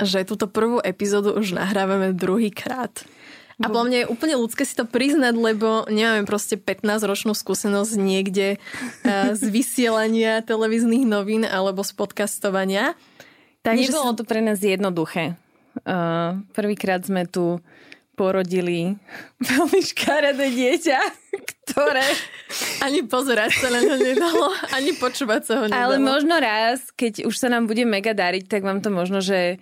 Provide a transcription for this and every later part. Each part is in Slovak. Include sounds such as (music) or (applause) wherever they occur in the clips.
že túto prvú epizódu už nahrávame druhý krát. A podľa mňa je úplne ľudské si to priznať, lebo nemáme proste 15-ročnú skúsenosť niekde uh, z (laughs) vysielania televíznych novín alebo z podcastovania. Takže Nebolo to pre nás jednoduché. Uh, prvýkrát sme tu porodili (laughs) veľmi škaredé dieťa, (laughs) ktoré... Ani pozerať sa na ňo nedalo, ani počúvať sa ho nedalo. Ale možno raz, keď už sa nám bude mega dariť, tak vám to možno, že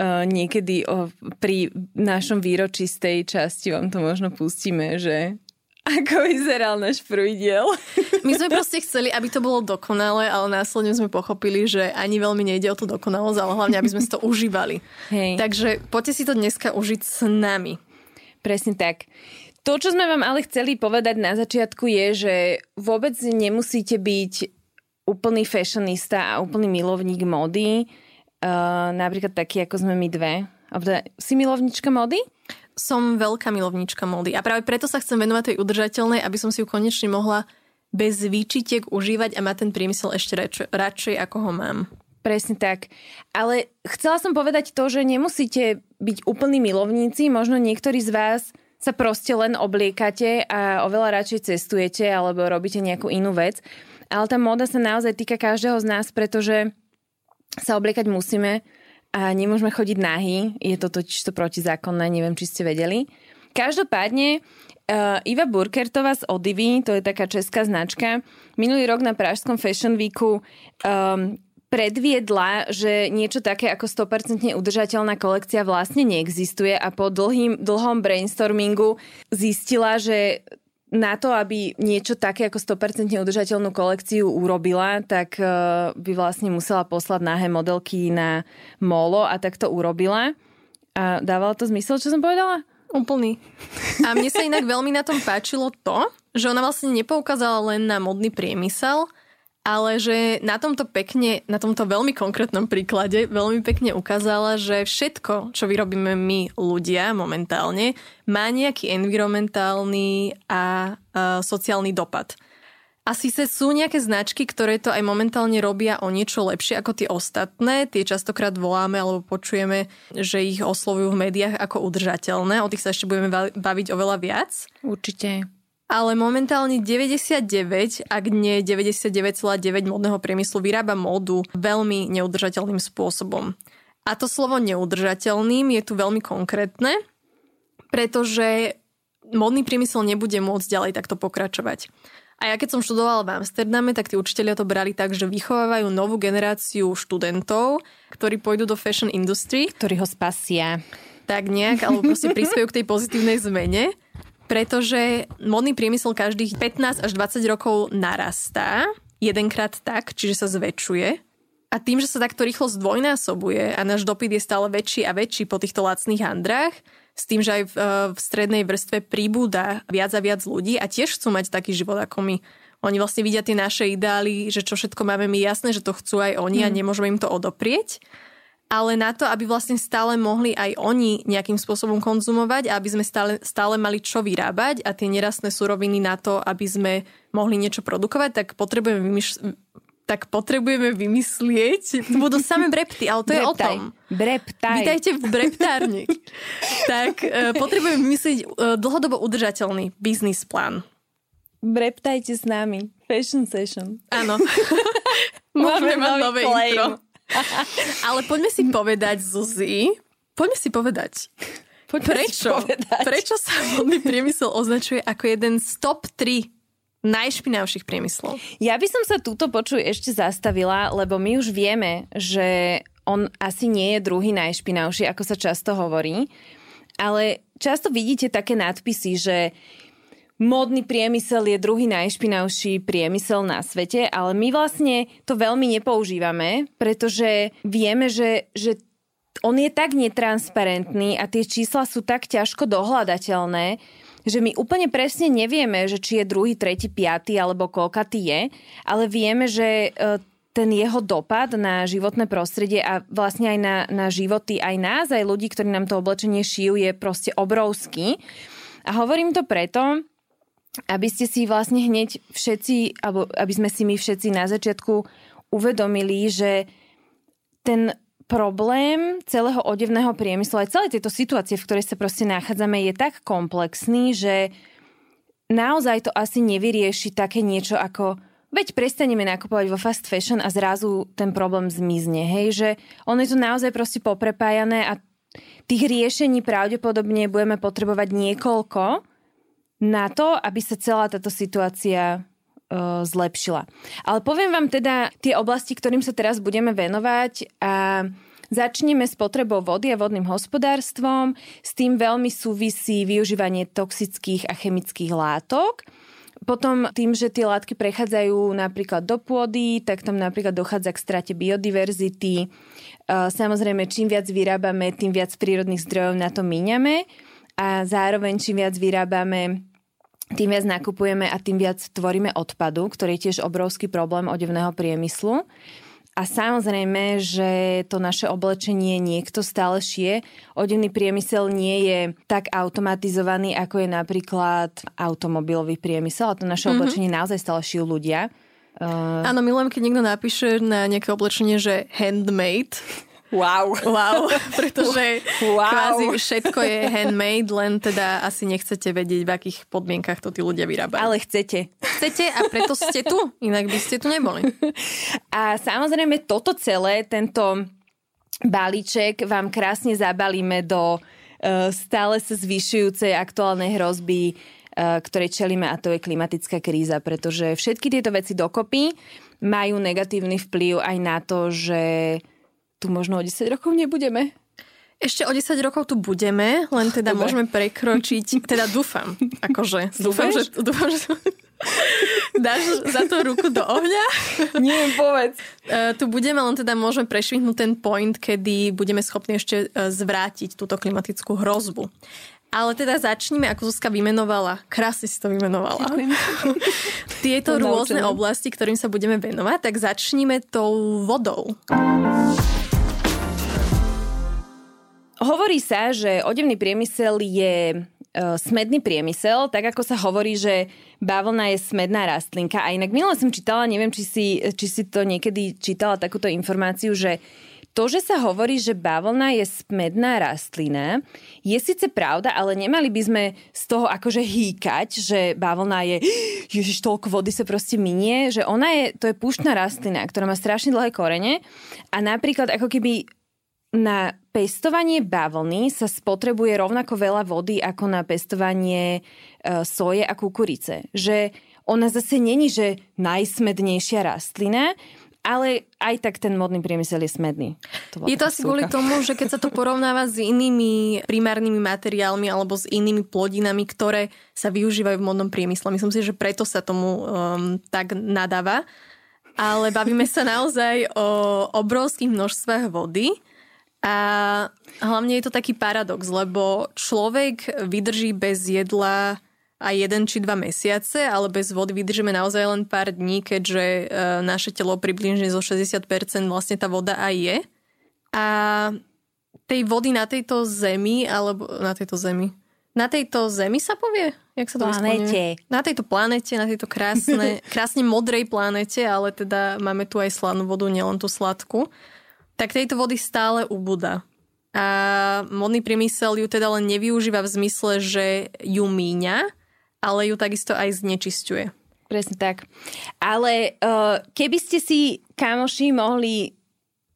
niekedy o, pri našom výročí z tej časti vám to možno pustíme, že ako vyzeral náš prvý diel. (laughs) My sme proste chceli, aby to bolo dokonalé, ale následne sme pochopili, že ani veľmi nejde o tú dokonalosť, ale hlavne, aby sme si to (laughs) užívali. Hej. Takže poďte si to dneska užiť s nami. Presne tak. To, čo sme vám ale chceli povedať na začiatku je, že vôbec nemusíte byť úplný fashionista a úplný milovník mody. Uh, napríklad taký, ako sme my dve. Si milovnička mody? Som veľká milovnička mody a práve preto sa chcem venovať tej udržateľnej, aby som si ju konečne mohla bez výčitiek užívať a mať ten priemysel ešte radšej, radšej ako ho mám. Presne tak. Ale chcela som povedať to, že nemusíte byť úplní milovníci. Možno niektorí z vás sa proste len obliekate a oveľa radšej cestujete alebo robíte nejakú inú vec. Ale tá móda sa naozaj týka každého z nás, pretože sa obliekať musíme a nemôžeme chodiť nahy. Je to totiž to protizákonné, neviem, či ste vedeli. Každopádne, uh, Iva Burkertová z Odivy, to je taká česká značka, minulý rok na Pražskom Fashion Weeku um, predviedla, že niečo také ako 100% udržateľná kolekcia vlastne neexistuje a po dlhým, dlhom brainstormingu zistila, že na to, aby niečo také ako 100% udržateľnú kolekciu urobila, tak e, by vlastne musela poslať nahé modelky na molo a tak to urobila. A dávalo to zmysel, čo som povedala? Úplný. A mne sa inak veľmi na tom páčilo to, že ona vlastne nepoukázala len na modný priemysel, ale že na tomto pekne, na tomto veľmi konkrétnom príklade veľmi pekne ukázala, že všetko, čo vyrobíme my ľudia momentálne, má nejaký environmentálny a uh, sociálny dopad. A síce sú nejaké značky, ktoré to aj momentálne robia o niečo lepšie ako tie ostatné. Tie častokrát voláme alebo počujeme, že ich oslovujú v médiách ako udržateľné. O tých sa ešte budeme baviť oveľa viac. Určite ale momentálne 99, ak nie 99,9 modného priemyslu vyrába módu veľmi neudržateľným spôsobom. A to slovo neudržateľným je tu veľmi konkrétne, pretože modný priemysel nebude môcť ďalej takto pokračovať. A ja keď som študovala v Amsterdame, tak tí učiteľia to brali tak, že vychovávajú novú generáciu študentov, ktorí pôjdu do fashion industry. Ktorí ho spasia. Tak nejak, alebo proste (laughs) prispiejú k tej pozitívnej zmene pretože modný priemysel každých 15 až 20 rokov narastá, jedenkrát tak, čiže sa zväčšuje. A tým, že sa takto rýchlo zdvojnásobuje a náš dopyt je stále väčší a väčší po týchto lacných handrách, s tým, že aj v, v strednej vrstve príbúda viac a viac ľudí a tiež chcú mať taký život ako my. Oni vlastne vidia tie naše ideály, že čo všetko máme my jasné, že to chcú aj oni mm. a nemôžeme im to odoprieť ale na to, aby vlastne stále mohli aj oni nejakým spôsobom konzumovať a aby sme stále, stále mali čo vyrábať a tie nerastné suroviny na to, aby sme mohli niečo produkovať, tak potrebujeme vymýš- tak potrebujeme vymyslieť. To budú samé brepty, ale to Breptaj. je o tom. Breptaj. Vítajte v breptárni. (laughs) tak e, potrebujeme vymyslieť e, dlhodobo udržateľný biznis plán. Breptajte s nami. Fashion session. Áno. (laughs) Môžeme mať nové intro. (laughs) Ale poďme si povedať, Zuzi, poďme si povedať, poďme prečo, si povedať. prečo sa modný priemysel označuje ako jeden z top 3 najšpinavších priemyslov? Ja by som sa túto počuj ešte zastavila, lebo my už vieme, že on asi nie je druhý najšpinavší, ako sa často hovorí. Ale často vidíte také nadpisy, že módny priemysel je druhý najšpinavší priemysel na svete, ale my vlastne to veľmi nepoužívame, pretože vieme, že, že on je tak netransparentný a tie čísla sú tak ťažko dohľadateľné, že my úplne presne nevieme, že či je druhý, tretí, piatý alebo koľkatý je, ale vieme, že e, ten jeho dopad na životné prostredie a vlastne aj na, na životy aj nás, aj ľudí, ktorí nám to oblečenie šijú, je proste obrovský. A hovorím to preto, aby ste si vlastne hneď všetci, alebo aby sme si my všetci na začiatku uvedomili, že ten problém celého odevného priemyslu, aj celej tejto situácie, v ktorej sa proste nachádzame, je tak komplexný, že naozaj to asi nevyrieši také niečo ako veď prestaneme nakupovať vo fast fashion a zrazu ten problém zmizne. Hej, že ono je to naozaj proste poprepájané a tých riešení pravdepodobne budeme potrebovať niekoľko na to, aby sa celá táto situácia zlepšila. Ale poviem vám teda tie oblasti, ktorým sa teraz budeme venovať a Začneme s potrebou vody a vodným hospodárstvom. S tým veľmi súvisí využívanie toxických a chemických látok. Potom tým, že tie látky prechádzajú napríklad do pôdy, tak tam napríklad dochádza k strate biodiverzity. Samozrejme, čím viac vyrábame, tým viac prírodných zdrojov na to míňame. A zároveň čím viac vyrábame, tým viac nakupujeme a tým viac tvoríme odpadu, ktorý je tiež obrovský problém odevného priemyslu. A samozrejme, že to naše oblečenie niekto stále šije. Odevný priemysel nie je tak automatizovaný, ako je napríklad automobilový priemysel. A to naše mm-hmm. oblečenie naozaj stále šijú ľudia. Uh... Áno, milujem, keď niekto napíše na nejaké oblečenie, že handmade. Wow. Wow, (laughs) pretože wow. kvázi všetko je handmade, len teda asi nechcete vedieť, v akých podmienkach to tí ľudia vyrábajú. Ale chcete. Chcete a preto ste tu, inak by ste tu neboli. A samozrejme toto celé, tento balíček vám krásne zabalíme do uh, stále sa zvyšujúcej aktuálnej hrozby, uh, ktorej čelíme a to je klimatická kríza, pretože všetky tieto veci dokopy majú negatívny vplyv aj na to, že tu možno o 10 rokov nebudeme. Ešte o 10 rokov tu budeme, len teda Dobre. môžeme prekročiť, (laughs) teda dúfam, akože, dúfam, že, dúfam, že (laughs) dáš za to ruku do ohňa. (laughs) Nie, povedz. Uh, tu budeme, len teda môžeme prešvihnúť ten point, kedy budeme schopní ešte uh, zvrátiť túto klimatickú hrozbu. Ale teda začníme, ako Zuzka vymenovala. Krásne si to vymenovala. Tieto rôzne oblasti, ktorým sa budeme venovať, tak začníme tou vodou. Hovorí sa, že odevný priemysel je e, smedný priemysel, tak ako sa hovorí, že bavlna je smedná rastlinka. A inak minule som čítala, neviem, či si, či si to niekedy čítala takúto informáciu, že to, že sa hovorí, že bavlna je smedná rastlina, je síce pravda, ale nemali by sme z toho akože hýkať, že bavlna je, ježiš, toľko vody sa proste minie, že ona je, to je púštna rastlina, ktorá má strašne dlhé korene a napríklad ako keby na pestovanie bavlny sa spotrebuje rovnako veľa vody ako na pestovanie e, soje a kukurice. Že ona zase není, že najsmednejšia rastlina, ale aj tak ten modný priemysel je smedný. To je to asi kvôli tomu, že keď sa to (laughs) porovnáva s inými primárnymi materiálmi alebo s inými plodinami, ktoré sa využívajú v modnom priemysle. Myslím si, že preto sa tomu um, tak nadáva. Ale bavíme sa naozaj o obrovských množstvách vody a hlavne je to taký paradox, lebo človek vydrží bez jedla aj jeden či dva mesiace, ale bez vody vydržíme naozaj len pár dní, keďže e, naše telo približne zo 60% vlastne tá voda aj je. A tej vody na tejto zemi, alebo na tejto zemi, na tejto zemi sa povie? Jak sa to planete. Na tejto planete, na tejto krásne, (laughs) krásne modrej planete, ale teda máme tu aj slanú vodu, nielen tú sladkú tak tejto vody stále ubúda. A modný priemysel ju teda len nevyužíva v zmysle, že ju míňa, ale ju takisto aj znečisťuje. Presne tak. Ale uh, keby ste si, kamoši, mohli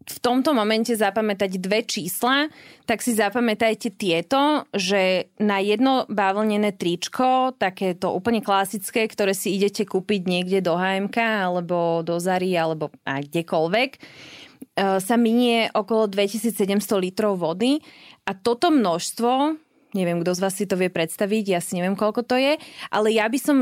v tomto momente zapamätať dve čísla, tak si zapamätajte tieto, že na jedno bavlnené tričko, takéto úplne klasické, ktoré si idete kúpiť niekde do HMK alebo do Zary alebo aj kdekoľvek, sa minie okolo 2700 litrov vody a toto množstvo, neviem, kto z vás si to vie predstaviť, ja si neviem, koľko to je, ale ja by som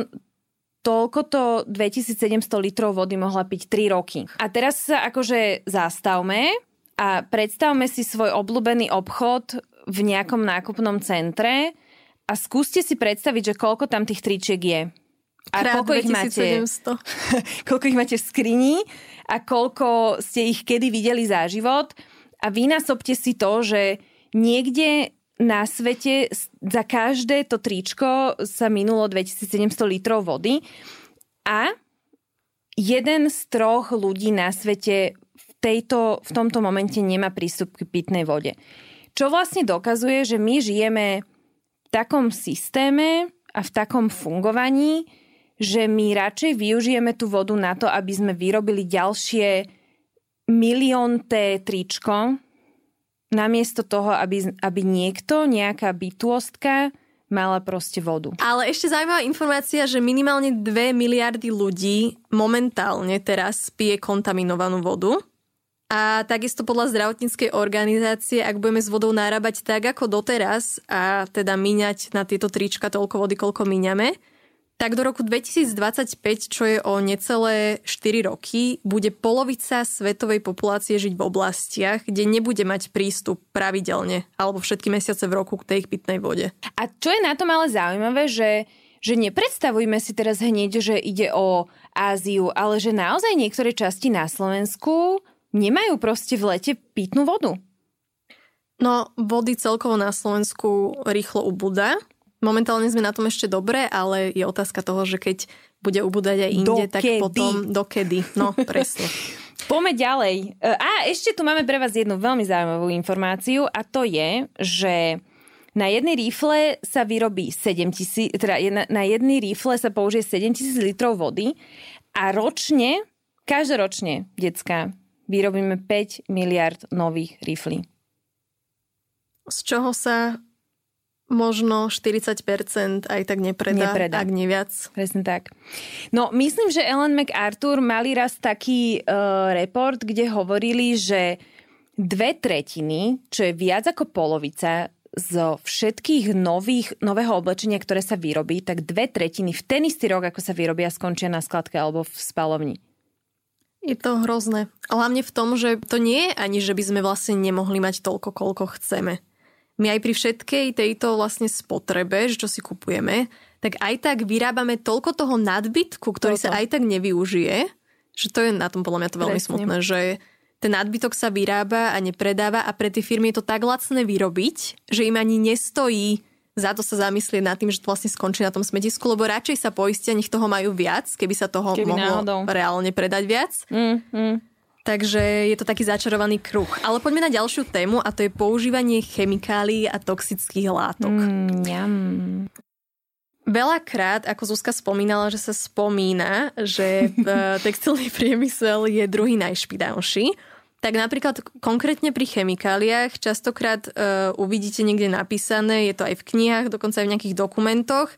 toľkoto 2700 litrov vody mohla piť 3 roky. A teraz sa akože zastavme A predstavme si svoj obľúbený obchod v nejakom nákupnom centre a skúste si predstaviť, že koľko tam tých tričiek je. A Krát koľko ich máte, (laughs) koľko ich máte v skrini a koľko ste ich kedy videli za život. A vynásobte si to, že niekde na svete za každé to tričko sa minulo 2700 litrov vody a jeden z troch ľudí na svete v, tejto, v tomto momente nemá prístup k pitnej vode. Čo vlastne dokazuje, že my žijeme v takom systéme a v takom fungovaní, že my radšej využijeme tú vodu na to, aby sme vyrobili ďalšie miliónte tričko, namiesto toho, aby, aby niekto, nejaká bytostka mala proste vodu. Ale ešte zaujímavá informácia, že minimálne 2 miliardy ľudí momentálne teraz pije kontaminovanú vodu. A takisto podľa zdravotníckej organizácie, ak budeme s vodou nárábať tak ako doteraz a teda míňať na tieto trička toľko vody, koľko míňame, tak do roku 2025, čo je o necelé 4 roky, bude polovica svetovej populácie žiť v oblastiach, kde nebude mať prístup pravidelne alebo všetky mesiace v roku k tej pitnej vode. A čo je na tom ale zaujímavé, že že nepredstavujme si teraz hneď, že ide o Áziu, ale že naozaj niektoré časti na Slovensku nemajú proste v lete pitnú vodu. No, vody celkovo na Slovensku rýchlo ubúda. Momentálne sme na tom ešte dobre, ale je otázka toho, že keď bude ubúdať aj inde, tak potom dokedy. No, (laughs) presne. Poďme ďalej. E, a ešte tu máme pre vás jednu veľmi zaujímavú informáciu a to je, že na jednej rifle sa vyrobí 7 tisíc, teda na jednej rifle sa použije 7 tisíc litrov vody a ročne, každoročne, decka, vyrobíme 5 miliard nových riflí. Z čoho sa možno 40% aj tak nepredá, nepredá. ak neviac. Presne tak. No, myslím, že Ellen MacArthur mali raz taký uh, report, kde hovorili, že dve tretiny, čo je viac ako polovica zo všetkých nových, nového oblečenia, ktoré sa vyrobí, tak dve tretiny v ten istý rok, ako sa vyrobia, skončia na skladke alebo v spalovni. Je to hrozné. Hlavne v tom, že to nie je ani, že by sme vlastne nemohli mať toľko, koľko chceme my aj pri všetkej tejto vlastne spotrebe, čo si kupujeme, tak aj tak vyrábame toľko toho nadbytku, ktorý Toto. sa aj tak nevyužije, že to je na tom podľa mňa to veľmi Presne. smutné, že ten nadbytok sa vyrába a nepredáva a pre tie firmy je to tak lacné vyrobiť, že im ani nestojí za to sa zamyslieť nad tým, že to vlastne skončí na tom smetisku, lebo radšej sa poistia, nech toho majú viac, keby sa toho keby mohlo náhodou. reálne predať viac. Mm, mm. Takže je to taký začarovaný kruh. Ale poďme na ďalšiu tému a to je používanie chemikálií a toxických látok. Mm, Veľakrát, ako Zuzka spomínala, že sa spomína, že (laughs) textilný priemysel je druhý najšpidavší, tak napríklad konkrétne pri chemikáliách častokrát uh, uvidíte niekde napísané, je to aj v knihách, dokonca aj v nejakých dokumentoch,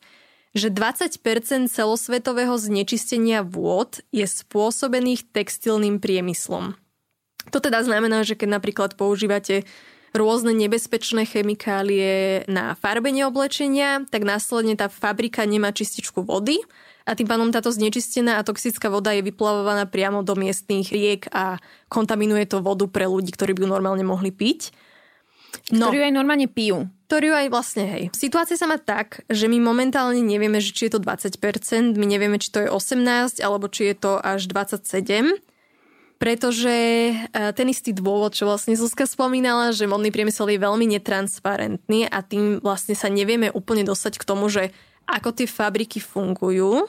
že 20% celosvetového znečistenia vôd je spôsobených textilným priemyslom. To teda znamená, že keď napríklad používate rôzne nebezpečné chemikálie na farbenie oblečenia, tak následne tá fabrika nemá čističku vody a tým pádom táto znečistená a toxická voda je vyplavovaná priamo do miestných riek a kontaminuje to vodu pre ľudí, ktorí by ju normálne mohli piť. No, ktorí ju aj normálne pijú. Ktorí aj vlastne, hej. Situácia sa má tak, že my momentálne nevieme, že či je to 20%, my nevieme, či to je 18, alebo či je to až 27%, pretože e, ten istý dôvod, čo vlastne Zuzka spomínala, že modný priemysel je veľmi netransparentný a tým vlastne sa nevieme úplne dostať k tomu, že ako tie fabriky fungujú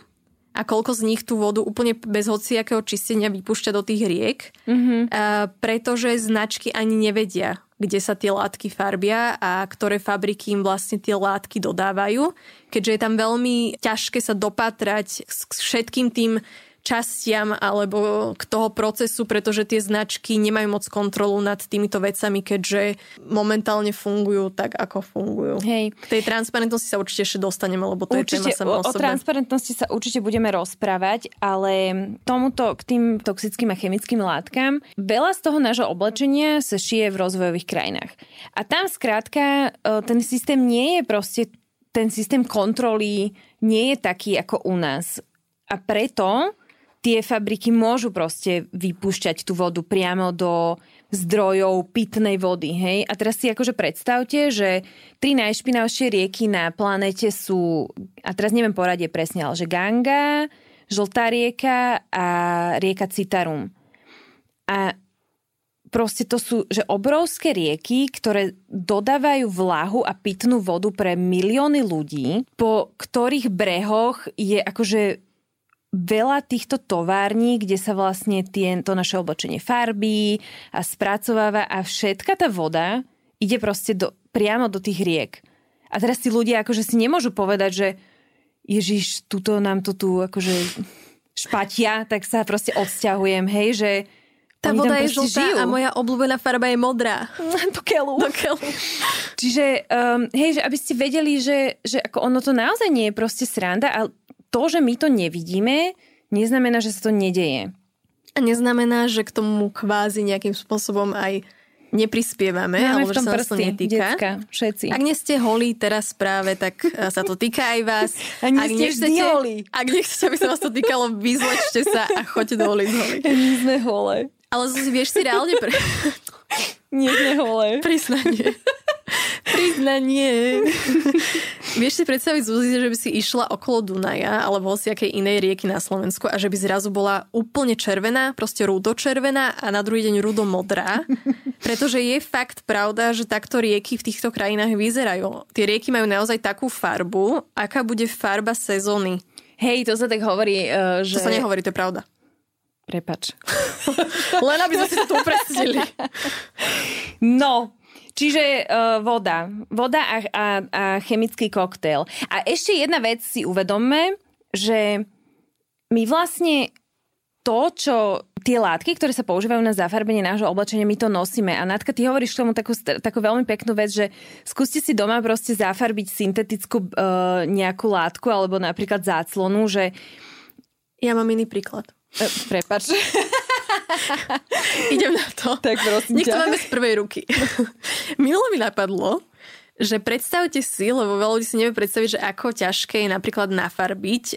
a koľko z nich tú vodu úplne bez hociakého čistenia vypúšťa do tých riek, mm-hmm. pretože značky ani nevedia, kde sa tie látky farbia a ktoré fabriky im vlastne tie látky dodávajú, keďže je tam veľmi ťažké sa dopatrať s všetkým tým častiam alebo k toho procesu, pretože tie značky nemajú moc kontrolu nad týmito vecami, keďže momentálne fungujú tak, ako fungujú. Hej. K tej transparentnosti sa určite ešte dostaneme, lebo to určite, je téma sama o, o transparentnosti sa určite budeme rozprávať, ale tomuto k tým toxickým a chemickým látkam veľa z toho nášho oblečenia sa šije v rozvojových krajinách. A tam skrátka e, ten systém nie je proste ten systém kontroly nie je taký ako u nás. A preto tie fabriky môžu proste vypúšťať tú vodu priamo do zdrojov pitnej vody, hej? A teraz si akože predstavte, že tri najšpinavšie rieky na planete sú, a teraz neviem poradie presne, ale že Ganga, Žltá rieka a rieka Citarum. A proste to sú že obrovské rieky, ktoré dodávajú vlahu a pitnú vodu pre milióny ľudí, po ktorých brehoch je akože veľa týchto tovární, kde sa vlastne tie, to naše oblečenie farbí a spracováva a všetka tá voda ide proste do, priamo do tých riek. A teraz si ľudia akože si nemôžu povedať, že Ježiš, tuto nám to tu akože špatia, tak sa proste odsťahujem, hej, že tá voda je žltá žijú. a moja obľúbená farba je modrá. (laughs) Do keľu. Do keľu. Čiže, um, hej, že aby ste vedeli, že, že ako ono to naozaj nie je proste sranda a to, že my to nevidíme, neznamená, že sa to nedeje. A neznamená, že k tomu kvázi nejakým spôsobom aj neprispievame, Máme alebo v tom že sa prsty, to netýka. Decka, všetci. Ak nie ste holí teraz práve, tak e, sa to týka aj vás. (laughs) Ak ste vždy holí. Ak nechcete, aby sa vás to týkalo, vyzlečte sa a choďte do holí. (laughs) My sme holé. Ale vieš si reálne pre... (laughs) Nie sme holé. Priznanie. Priznanie. (laughs) Vieš si predstaviť, Zuzi, že by si išla okolo Dunaja alebo hociakej inej rieky na Slovensku a že by zrazu bola úplne červená, proste rudočervená a na druhý deň rudomodrá. (laughs) Pretože je fakt pravda, že takto rieky v týchto krajinách vyzerajú. Tie rieky majú naozaj takú farbu, aká bude farba sezóny. Hej, to sa tak hovorí, uh, že... To sa nehovorí, to je pravda. Prepač. (laughs) Len aby sme si to upresnili. No, Čiže uh, voda. Voda a, a, a chemický koktail. A ešte jedna vec si uvedomme, že my vlastne to, čo tie látky, ktoré sa používajú na zafarbenie nášho oblečenia, my to nosíme. A Natka, ty hovoríš k tomu takú, takú veľmi peknú vec, že skúste si doma proste zafarbiť syntetickú uh, nejakú látku alebo napríklad záclonu, že... Ja mám iný príklad. Uh, prepač. (laughs) Idem na to. Tak prosím Nech to máme z prvej ruky. Minulo mi napadlo, že predstavte si, lebo veľa ľudí si nevie predstaviť, že ako ťažké je napríklad nafarbiť e,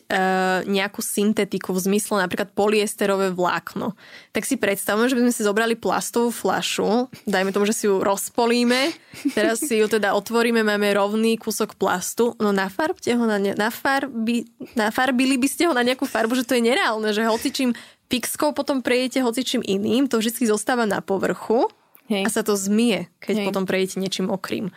nejakú syntetiku v zmysle napríklad poliesterové vlákno. Tak si predstavme, že by sme si zobrali plastovú flašu, dajme tomu, že si ju rozpolíme, teraz si ju teda otvoríme, máme rovný kúsok plastu, no nafarbte ho na ne, nafarbi, nafarbili by ste ho na nejakú farbu, že to je nereálne, že hocičím fixkou potom prejete hocičím iným, to vždy zostáva na povrchu Hej. a sa to zmie, keď Hej. potom prejete niečím okrým.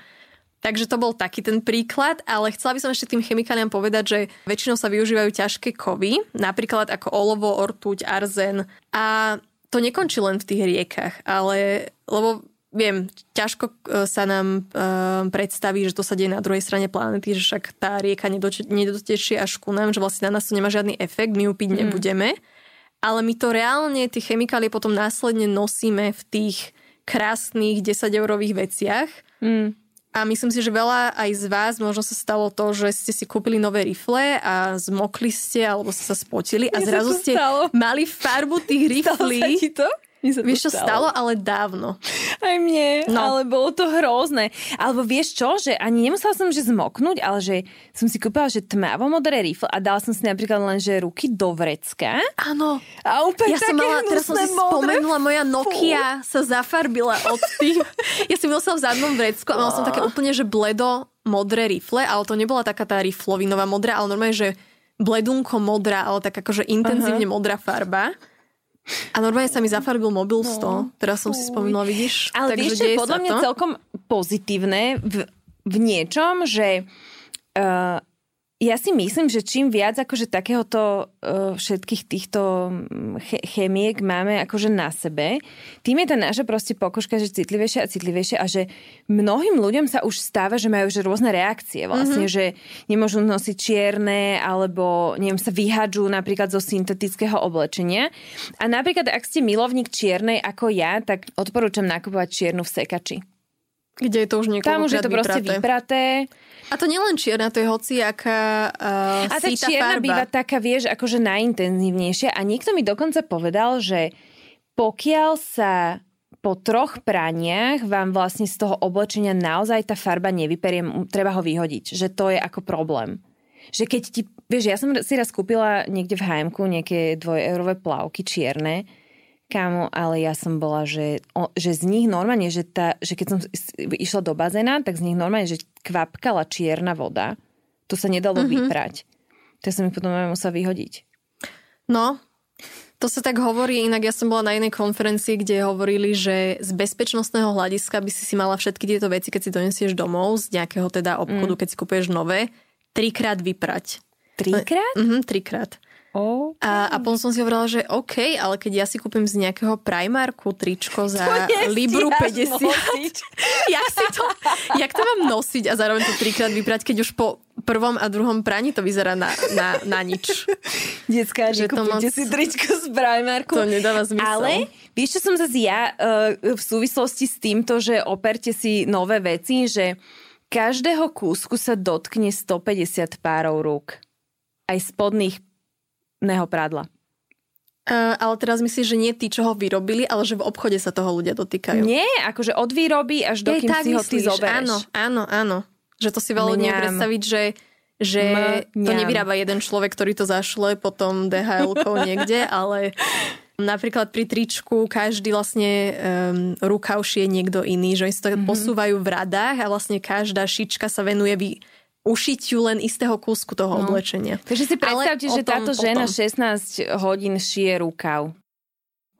Takže to bol taký ten príklad, ale chcela by som ešte tým chemikáliám povedať, že väčšinou sa využívajú ťažké kovy, napríklad ako olovo, ortuť, arzen a to nekončí len v tých riekach, ale lebo viem, ťažko e, sa nám uh, predstaví, že to sa deje na druhej strane planety, že však tá rieka nedotečie až ku nám, že vlastne na nás to nemá žiadny efekt, my ju piť mm. nebudeme. Ale my to reálne, tie chemikálie potom následne nosíme v tých krásnych 10-eurových veciach. Mm. A myslím si, že veľa aj z vás možno sa stalo to, že ste si kúpili nové rifle a zmokli ste alebo ste sa spotili a zrazu ste stalo. mali farbu tých riflí. Stalo sa ti to? Vieš, čo stalo, ale dávno. Aj mne, no. ale bolo to hrozné. Alebo vieš čo, že ani nemusela som že zmoknúť, ale že som si kúpila, že tmavo modré rifle a dala som si napríklad len, že ruky do vrecka. Áno. A úplne ja som mala, teraz som si spomenula, moja Nokia Fú. sa zafarbila od tých. (laughs) ja som nosila v zadnom vrecku a mala som také úplne, že bledo modré rifle, ale to nebola taká tá riflovinová modrá, ale normálne, že bledunko modrá, ale tak akože intenzívne uh-huh. modrá farba. A normálne sa mi zafarbil mobil 100. No. Teraz som si spomenula, vidíš? Ale Takže vieš, čo je podľa mňa to? celkom pozitívne v, v niečom, že uh, ja si myslím, že čím viac akože takéhoto uh, všetkých týchto mm, ch- chemiek máme akože na sebe, tým je tá naša proste pokožka, že citlivejšia a citlivejšia a že mnohým ľuďom sa už stáva, že majú že rôzne reakcie vlastne, mm-hmm. že nemôžu nosiť čierne alebo neviem, sa vyhadžú napríklad zo syntetického oblečenia. A napríklad, ak ste milovník čiernej ako ja, tak odporúčam nakupovať čiernu v sekači. Kde je to už niekoľko Tam už je to proste vypraté. A to nielen čierna, to je hociaká uh, A tá čierna farba. býva taká, vieš, akože najintenzívnejšia. A niekto mi dokonca povedal, že pokiaľ sa po troch praniach vám vlastne z toho oblečenia naozaj tá farba nevyperie, treba ho vyhodiť. Že to je ako problém. Že keď ti, vieš, ja som si raz kúpila niekde v hm nejaké dvojeurové plavky čierne, Kámo, ale ja som bola, že, o, že z nich normálne, že, tá, že keď som išla do bazéna, tak z nich normálne, že kvapkala čierna voda. To sa nedalo mm-hmm. vyprať. To sa mi potom musela vyhodiť. No, to sa tak hovorí, inak ja som bola na inej konferencii, kde hovorili, že z bezpečnostného hľadiska by si si mala všetky tieto veci, keď si donesieš domov z nejakého teda obchodu, mm. keď si kúpeš nové, trikrát vyprať. Trikrát? Mhm, trikrát. Okay. A, a potom som si hovorila, že OK, ale keď ja si kúpim z nejakého Primarku tričko (laughs) za Libru 50, (laughs) jak, si to, jak to mám nosiť a zároveň to trikrát vyprať, keď už po prvom a druhom praní to vyzerá na, na, na nič. (laughs) Detská, že to moc... si tričko z Primarku. To nedáva zmysel. Ale vieš, čo som zase ja uh, v súvislosti s týmto, že operte si nové veci, že každého kúsku sa dotkne 150 párov rúk. Aj spodných neho prádla. Uh, ale teraz myslíš, že nie tí, čo ho vyrobili, ale že v obchode sa toho ľudia dotýkajú. Nie, akože od výroby až do kým si myslíš. ho ty zoberieš. Áno, áno, áno. Že to si veľa ľudí predstaviť, že, že to nevyrába jeden človek, ktorý to zašle potom DHL-kou niekde, ale napríklad pri tričku každý vlastne um, rukav šije niekto iný, že oni sa to mm-hmm. posúvajú v radách a vlastne každá šička sa venuje vy, ušitiu len istého kúsku toho no. oblečenia. Takže si predstavte, Ale že tom, táto žena potom. 16 hodín šije rukav.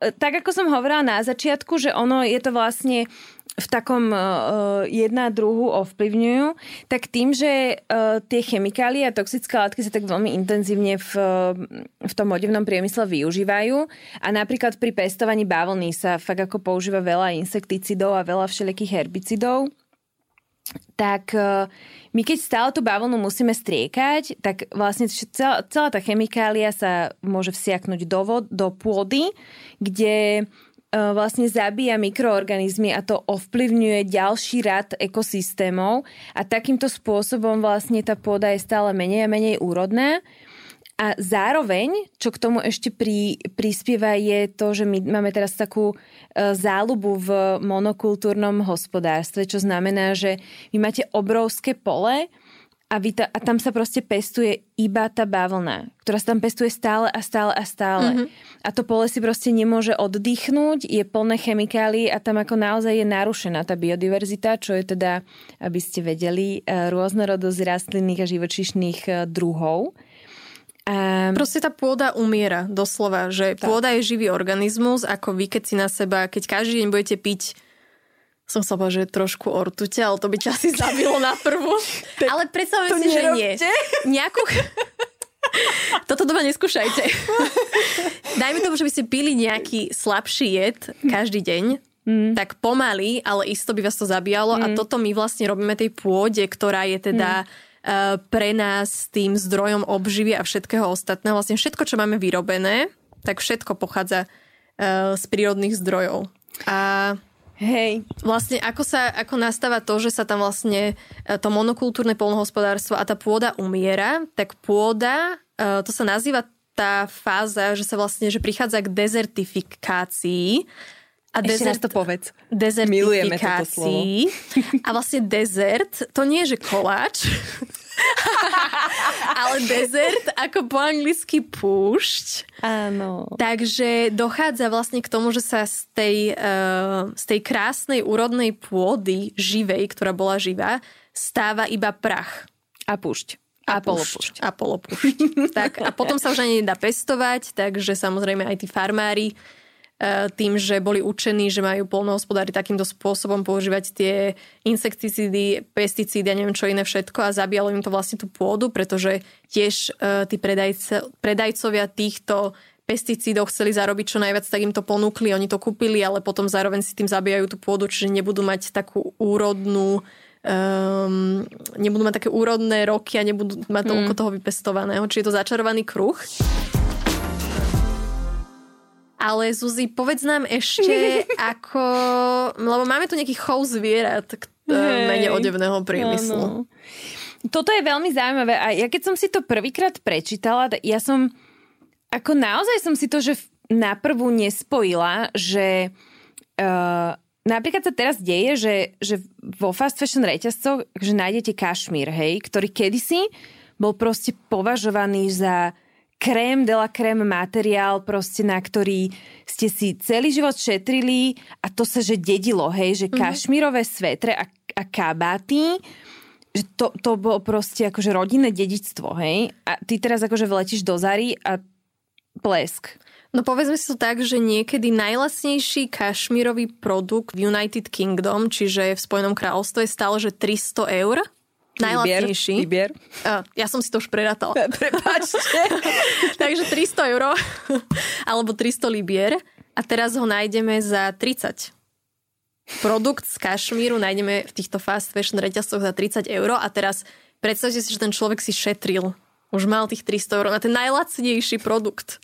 E, tak ako som hovorila na začiatku, že ono je to vlastne v takom uh, jedna druhu ovplyvňujú, tak tým, že uh, tie chemikálie a toxické látky sa tak veľmi intenzívne v, v tom odevnom priemysle využívajú a napríklad pri pestovaní bavlny sa fakt ako používa veľa insekticidov a veľa všelijakých herbicidov, tak uh, my keď stále tú bavlnu musíme striekať, tak vlastne celá, celá tá chemikália sa môže vsiaknúť do, vod, do pôdy, kde e, vlastne zabíja mikroorganizmy a to ovplyvňuje ďalší rad ekosystémov a takýmto spôsobom vlastne tá pôda je stále menej a menej úrodná. A zároveň, čo k tomu ešte pri, prispieva, je to, že my máme teraz takú e, záľubu v monokultúrnom hospodárstve, čo znamená, že vy máte obrovské pole a, vy ta, a tam sa proste pestuje iba tá bavlna, ktorá sa tam pestuje stále a stále a stále. Mm-hmm. A to pole si proste nemôže oddychnúť, je plné chemikálií a tam ako naozaj je narušená tá biodiverzita, čo je teda, aby ste vedeli, e, rôznorodosť rastlinných a živočíšnych e, druhov. Um, Proste tá pôda umiera, doslova, že tak. pôda je živý organizmus, ako vy, keď si na seba, keď každý deň budete piť som sa povedať, že trošku ortute, ale to by ťa asi zabilo na prvú. (laughs) ale predstavujem si, nerobte. že nie. (laughs) Nejakú... (laughs) Toto doma neskúšajte. Dajme tomu, že by ste pili nejaký slabší jed každý deň, mm. tak pomaly, ale isto by vás to zabíjalo mm. a toto my vlastne robíme tej pôde, ktorá je teda mm pre nás tým zdrojom obživy a všetkého ostatného. Vlastne všetko, čo máme vyrobené, tak všetko pochádza eh, z prírodných zdrojov. A Hej. Vlastne ako, sa, ako nastáva to, že sa tam vlastne eh, to monokultúrne polnohospodárstvo a tá pôda umiera, tak pôda, to sa nazýva tá fáza, že sa vlastne, že prichádza k dezertifikácii a Ešte desert, to povedz. Dezertifikácii. A vlastne dezert, to nie je, že koláč, (laughs) ale dezert ako po anglicky púšť. Áno. Takže dochádza vlastne k tomu, že sa z tej, uh, z tej krásnej úrodnej pôdy živej, ktorá bola živá, stáva iba prach. A púšť. A, a polopúšť. A polopúšť. tak, a potom sa už ani nedá pestovať, takže samozrejme aj tí farmári tým, že boli učení, že majú polnohospodári takýmto spôsobom používať tie insekticídy, pesticídy a neviem čo iné všetko a zabíjalo im to vlastne tú pôdu, pretože tiež uh, tí predajce, predajcovia týchto pesticídov chceli zarobiť čo najviac, tak im to ponúkli, oni to kúpili, ale potom zároveň si tým zabíjajú tú pôdu, čiže nebudú mať takú úrodnú um, nebudú mať také úrodné roky a nebudú mať toľko mm. toho vypestovaného. Čiže je to začarovaný kruh. Ale Zuzi, povedz nám ešte, (laughs) ako... Lebo máme tu nejaký chov zvierat k hey, mene odevného priemyslu. Áno. Toto je veľmi zaujímavé a ja keď som si to prvýkrát prečítala, ja som ako naozaj som si to, že na prvú nespojila, že uh, napríklad sa teraz deje, že, že vo fast fashion reťazcoch že nájdete kašmír, hej, ktorý kedysi bol proste považovaný za krém de la krém materiál, proste na ktorý ste si celý život šetrili a to sa že dedilo, hej, že mm-hmm. kašmírové svetre a, a kabáty, že to, to bolo proste akože rodinné dedičstvo, hej. A ty teraz akože vletíš do Zary a plesk. No povedzme si to tak, že niekedy najlasnejší kašmírový produkt v United Kingdom, čiže v Spojenom kráľovstve stále, že 300 eur. Najlacnejší. Výbier. Uh, ja som si to už prerátala. (laughs) Prepačte. (laughs) Takže 300 euro (laughs) alebo 300 libier a teraz ho nájdeme za 30. Produkt z kašmíru nájdeme v týchto fast fashion reťazcoch za 30 eur a teraz predstavte si, že ten človek si šetril. Už mal tých 300 eur na ten najlacnejší produkt.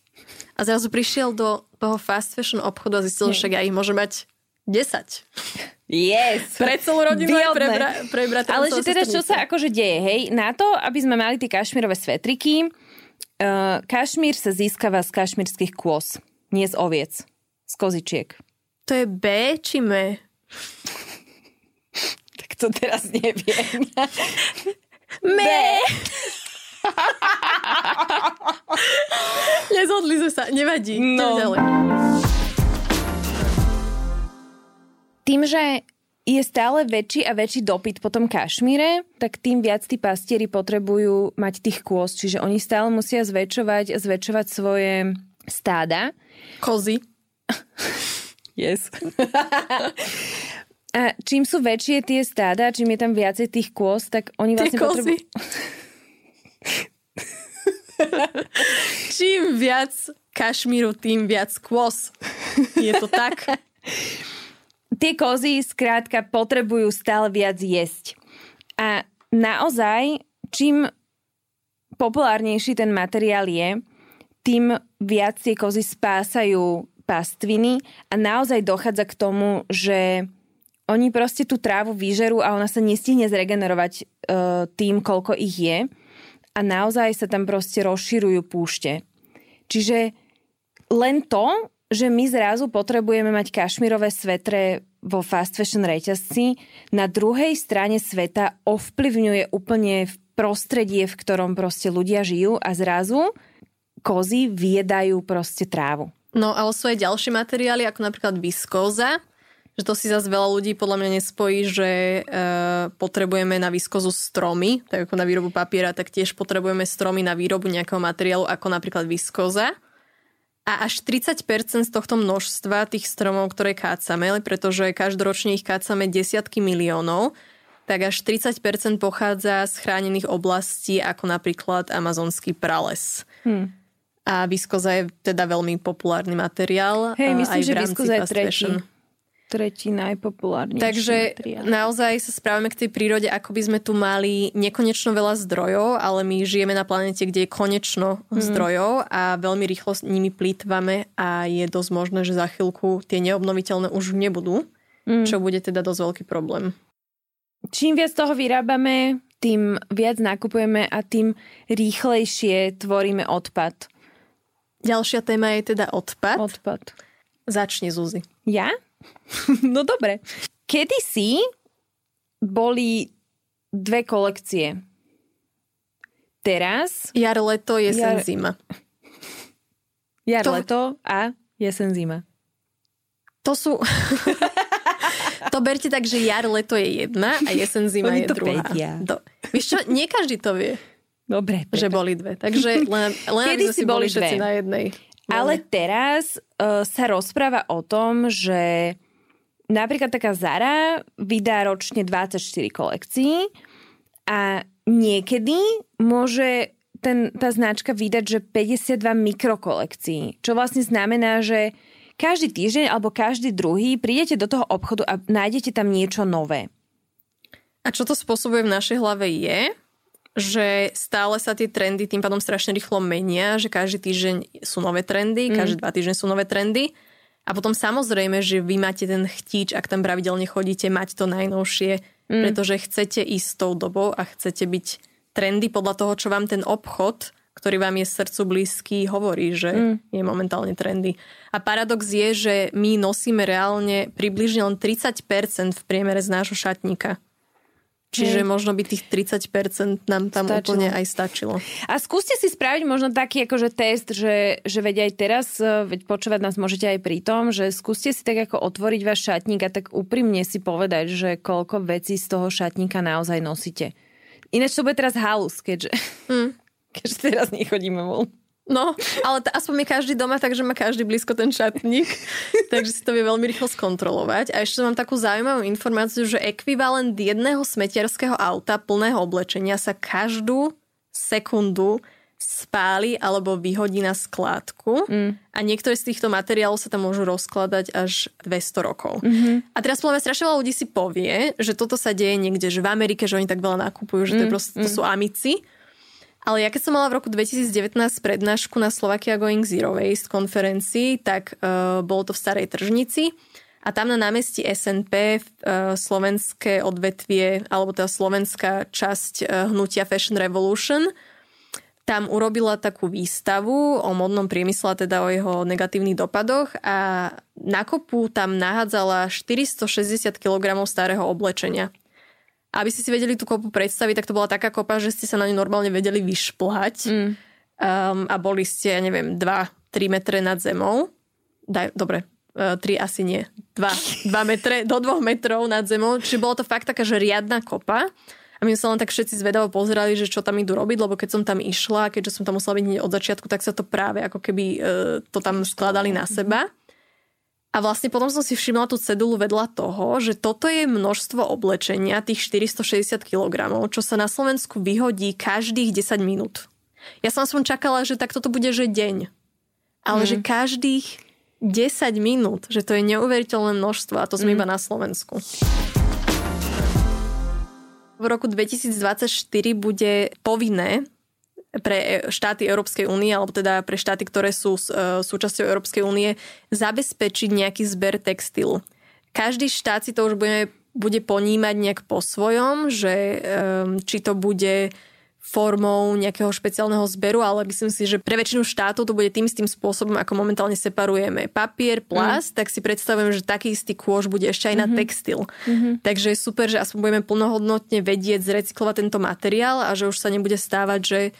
A zrazu prišiel do toho fast fashion obchodu a zistil, že však ja ich môže mať 10. Yes. Pre celú rodinu aj pre, bra- pre bratra. Ale že teda čo sa akože deje, hej? Na to, aby sme mali tie kašmírové svetriky, uh, kašmír sa získava z kašmírskych kôz, nie z oviec, z kozičiek. To je B či M? tak to teraz neviem. Me. Nezhodli sme sa, nevadí. No. Ďalej. Tým, že je stále väčší a väčší dopyt po tom kašmíre, tak tým viac tí pastieri potrebujú mať tých kôz, čiže oni stále musia zväčšovať, zväčšovať svoje stáda. Kozy. Yes. a čím sú väčšie tie stáda, čím je tam viacej tých kôz, tak oni Tie vlastne kozy. potrebujú... Čím viac kašmíru, tým viac kôz. Je to tak? (laughs) tie kozy skrátka potrebujú stále viac jesť. A naozaj, čím populárnejší ten materiál je, tým viac tie kozy spásajú pastviny a naozaj dochádza k tomu, že oni proste tú trávu vyžerú a ona sa nestihne zregenerovať e, tým, koľko ich je a naozaj sa tam proste rozširujú púšte. Čiže len to, že my zrazu potrebujeme mať kašmirové svetre vo fast fashion reťazci, na druhej strane sveta ovplyvňuje úplne prostredie, v ktorom proste ľudia žijú a zrazu kozy viedajú proste trávu. No ale sú aj ďalšie materiály, ako napríklad viskóza, že to si zase veľa ľudí podľa mňa nespojí, že e, potrebujeme na viskozu stromy, tak ako na výrobu papiera, tak tiež potrebujeme stromy na výrobu nejakého materiálu, ako napríklad viskóza. A až 30% z tohto množstva tých stromov, ktoré kácame, pretože každoročne ich kácame desiatky miliónov, tak až 30% pochádza z chránených oblastí, ako napríklad amazonský prales. Hm. A viskoza je teda veľmi populárny materiál. Hej, myslím, aj že viskoza je tretí. fashion. Tretí najpopulárnejší Takže materiál. naozaj sa správame k tej prírode, ako by sme tu mali nekonečno veľa zdrojov, ale my žijeme na planete, kde je konečno Mhm. zdrojov a veľmi rýchlo s nimi plýtvame a je dosť možné, že za chvíľku tie neobnoviteľné už nebudú, Mm. čo bude teda dosť veľký problém. Čím viac toho vyrábame, tým viac nakupujeme a tým rýchlejšie tvoríme odpad. Ďalšia téma je teda odpad. Odpad. Začni, Zuzi. Ja? (laughs) no dobre. Kedysi boli dve kolekcie. Teraz Jar, leto, jesen, Jar- zima. (laughs) jar, To- leto a jesen, zima. To sú... (laughs) to berte tak, že jar, leto je jedna a jesen, zima je to druhá. vedia. Do... Vieš čo, nie každý to vie, Dobre. že boli dve. Takže len, len aby Kedy sme si boli všetci dve. na jednej. Ale teraz uh, sa rozpráva o tom, že napríklad taká Zara vydá ročne 24 kolekcií a niekedy môže ten, tá značka vydať, že 52 mikrokolekcií. Čo vlastne znamená, že každý týždeň alebo každý druhý prídete do toho obchodu a nájdete tam niečo nové. A čo to spôsobuje v našej hlave je, že stále sa tie trendy tým pádom strašne rýchlo menia, že každý týždeň sú nové trendy, každé dva týždne sú nové trendy. A potom samozrejme, že vy máte ten chtíč, ak tam pravidelne chodíte, mať to najnovšie, mm. pretože chcete ísť tou dobou a chcete byť trendy podľa toho, čo vám ten obchod, ktorý vám je srdcu blízky, hovorí, že mm. je momentálne trendy. A paradox je, že my nosíme reálne približne len 30% v priemere z nášho šatníka. Čiže možno by tých 30% nám tam stačilo. úplne aj stačilo. A skúste si spraviť možno taký akože test, že, že veď aj teraz, e, veď počúvať nás môžete aj pri tom, že skúste si tak ako otvoriť váš šatník a tak úprimne si povedať, že koľko vecí z toho šatníka naozaj nosíte. Ináč to bude teraz halus, keďže, mm. (laughs) keďže teraz nechodíme von. No, ale t- aspoň je každý doma, takže má každý blízko ten šatník. (laughs) takže si to vie veľmi rýchlo skontrolovať. A ešte mám takú zaujímavú informáciu, že ekvivalent jedného smetiarského auta plného oblečenia sa každú sekundu spáli alebo vyhodí na skládku mm. a niektoré z týchto materiálov sa tam môžu rozkladať až 200 rokov. Mm-hmm. A teraz podľa mňa strašne veľa ľudí si povie, že toto sa deje niekde, že v Amerike, že oni tak veľa nakupujú, že to, je mm, proste, to mm. sú amici. Ale ja keď som mala v roku 2019 prednášku na Slovakia Going Zero Waste konferencii, tak uh, bolo to v Starej Tržnici a tam na námestí SNP uh, slovenské odvetvie, alebo teda slovenská časť uh, hnutia Fashion Revolution tam urobila takú výstavu o modnom priemysle, teda o jeho negatívnych dopadoch a na kopu tam nahádzala 460 kg starého oblečenia. Aby ste si vedeli tú kopu predstaviť, tak to bola taká kopa, že ste sa na ňu normálne vedeli vyšplhať mm. um, a boli ste, ja neviem, 2-3 metre nad zemou. Daj, dobre, uh, 3 asi nie. 2, 2 metre, do 2 metrov nad zemou. Čiže bolo to fakt taká, že riadna kopa. A my sa len tak všetci zvedavo pozerali, že čo tam idú robiť, lebo keď som tam išla, keďže som tam musela byť od začiatku, tak sa to práve ako keby e, to tam skladali na seba. A vlastne potom som si všimla tú cedulu vedľa toho, že toto je množstvo oblečenia, tých 460 kg, čo sa na Slovensku vyhodí každých 10 minút. Ja som aspoň čakala, že tak toto bude, že deň. Ale mm. že každých 10 minút, že to je neuveriteľné množstvo a to sme mm. iba na Slovensku v roku 2024 bude povinné pre štáty Európskej únie, alebo teda pre štáty, ktoré sú e, súčasťou Európskej únie, zabezpečiť nejaký zber textilu. Každý štát si to už bude, bude ponímať nejak po svojom, že či to bude formou nejakého špeciálneho zberu, ale myslím si, že pre väčšinu štátov to bude tým istým spôsobom, ako momentálne separujeme papier, plast, mm. tak si predstavujem, že taký istý kôž bude ešte aj mm-hmm. na mhm. textil. Mm-hmm. Takže je super, že aspoň budeme plnohodnotne vedieť zrecyklovať tento materiál a že už sa nebude stávať, že e,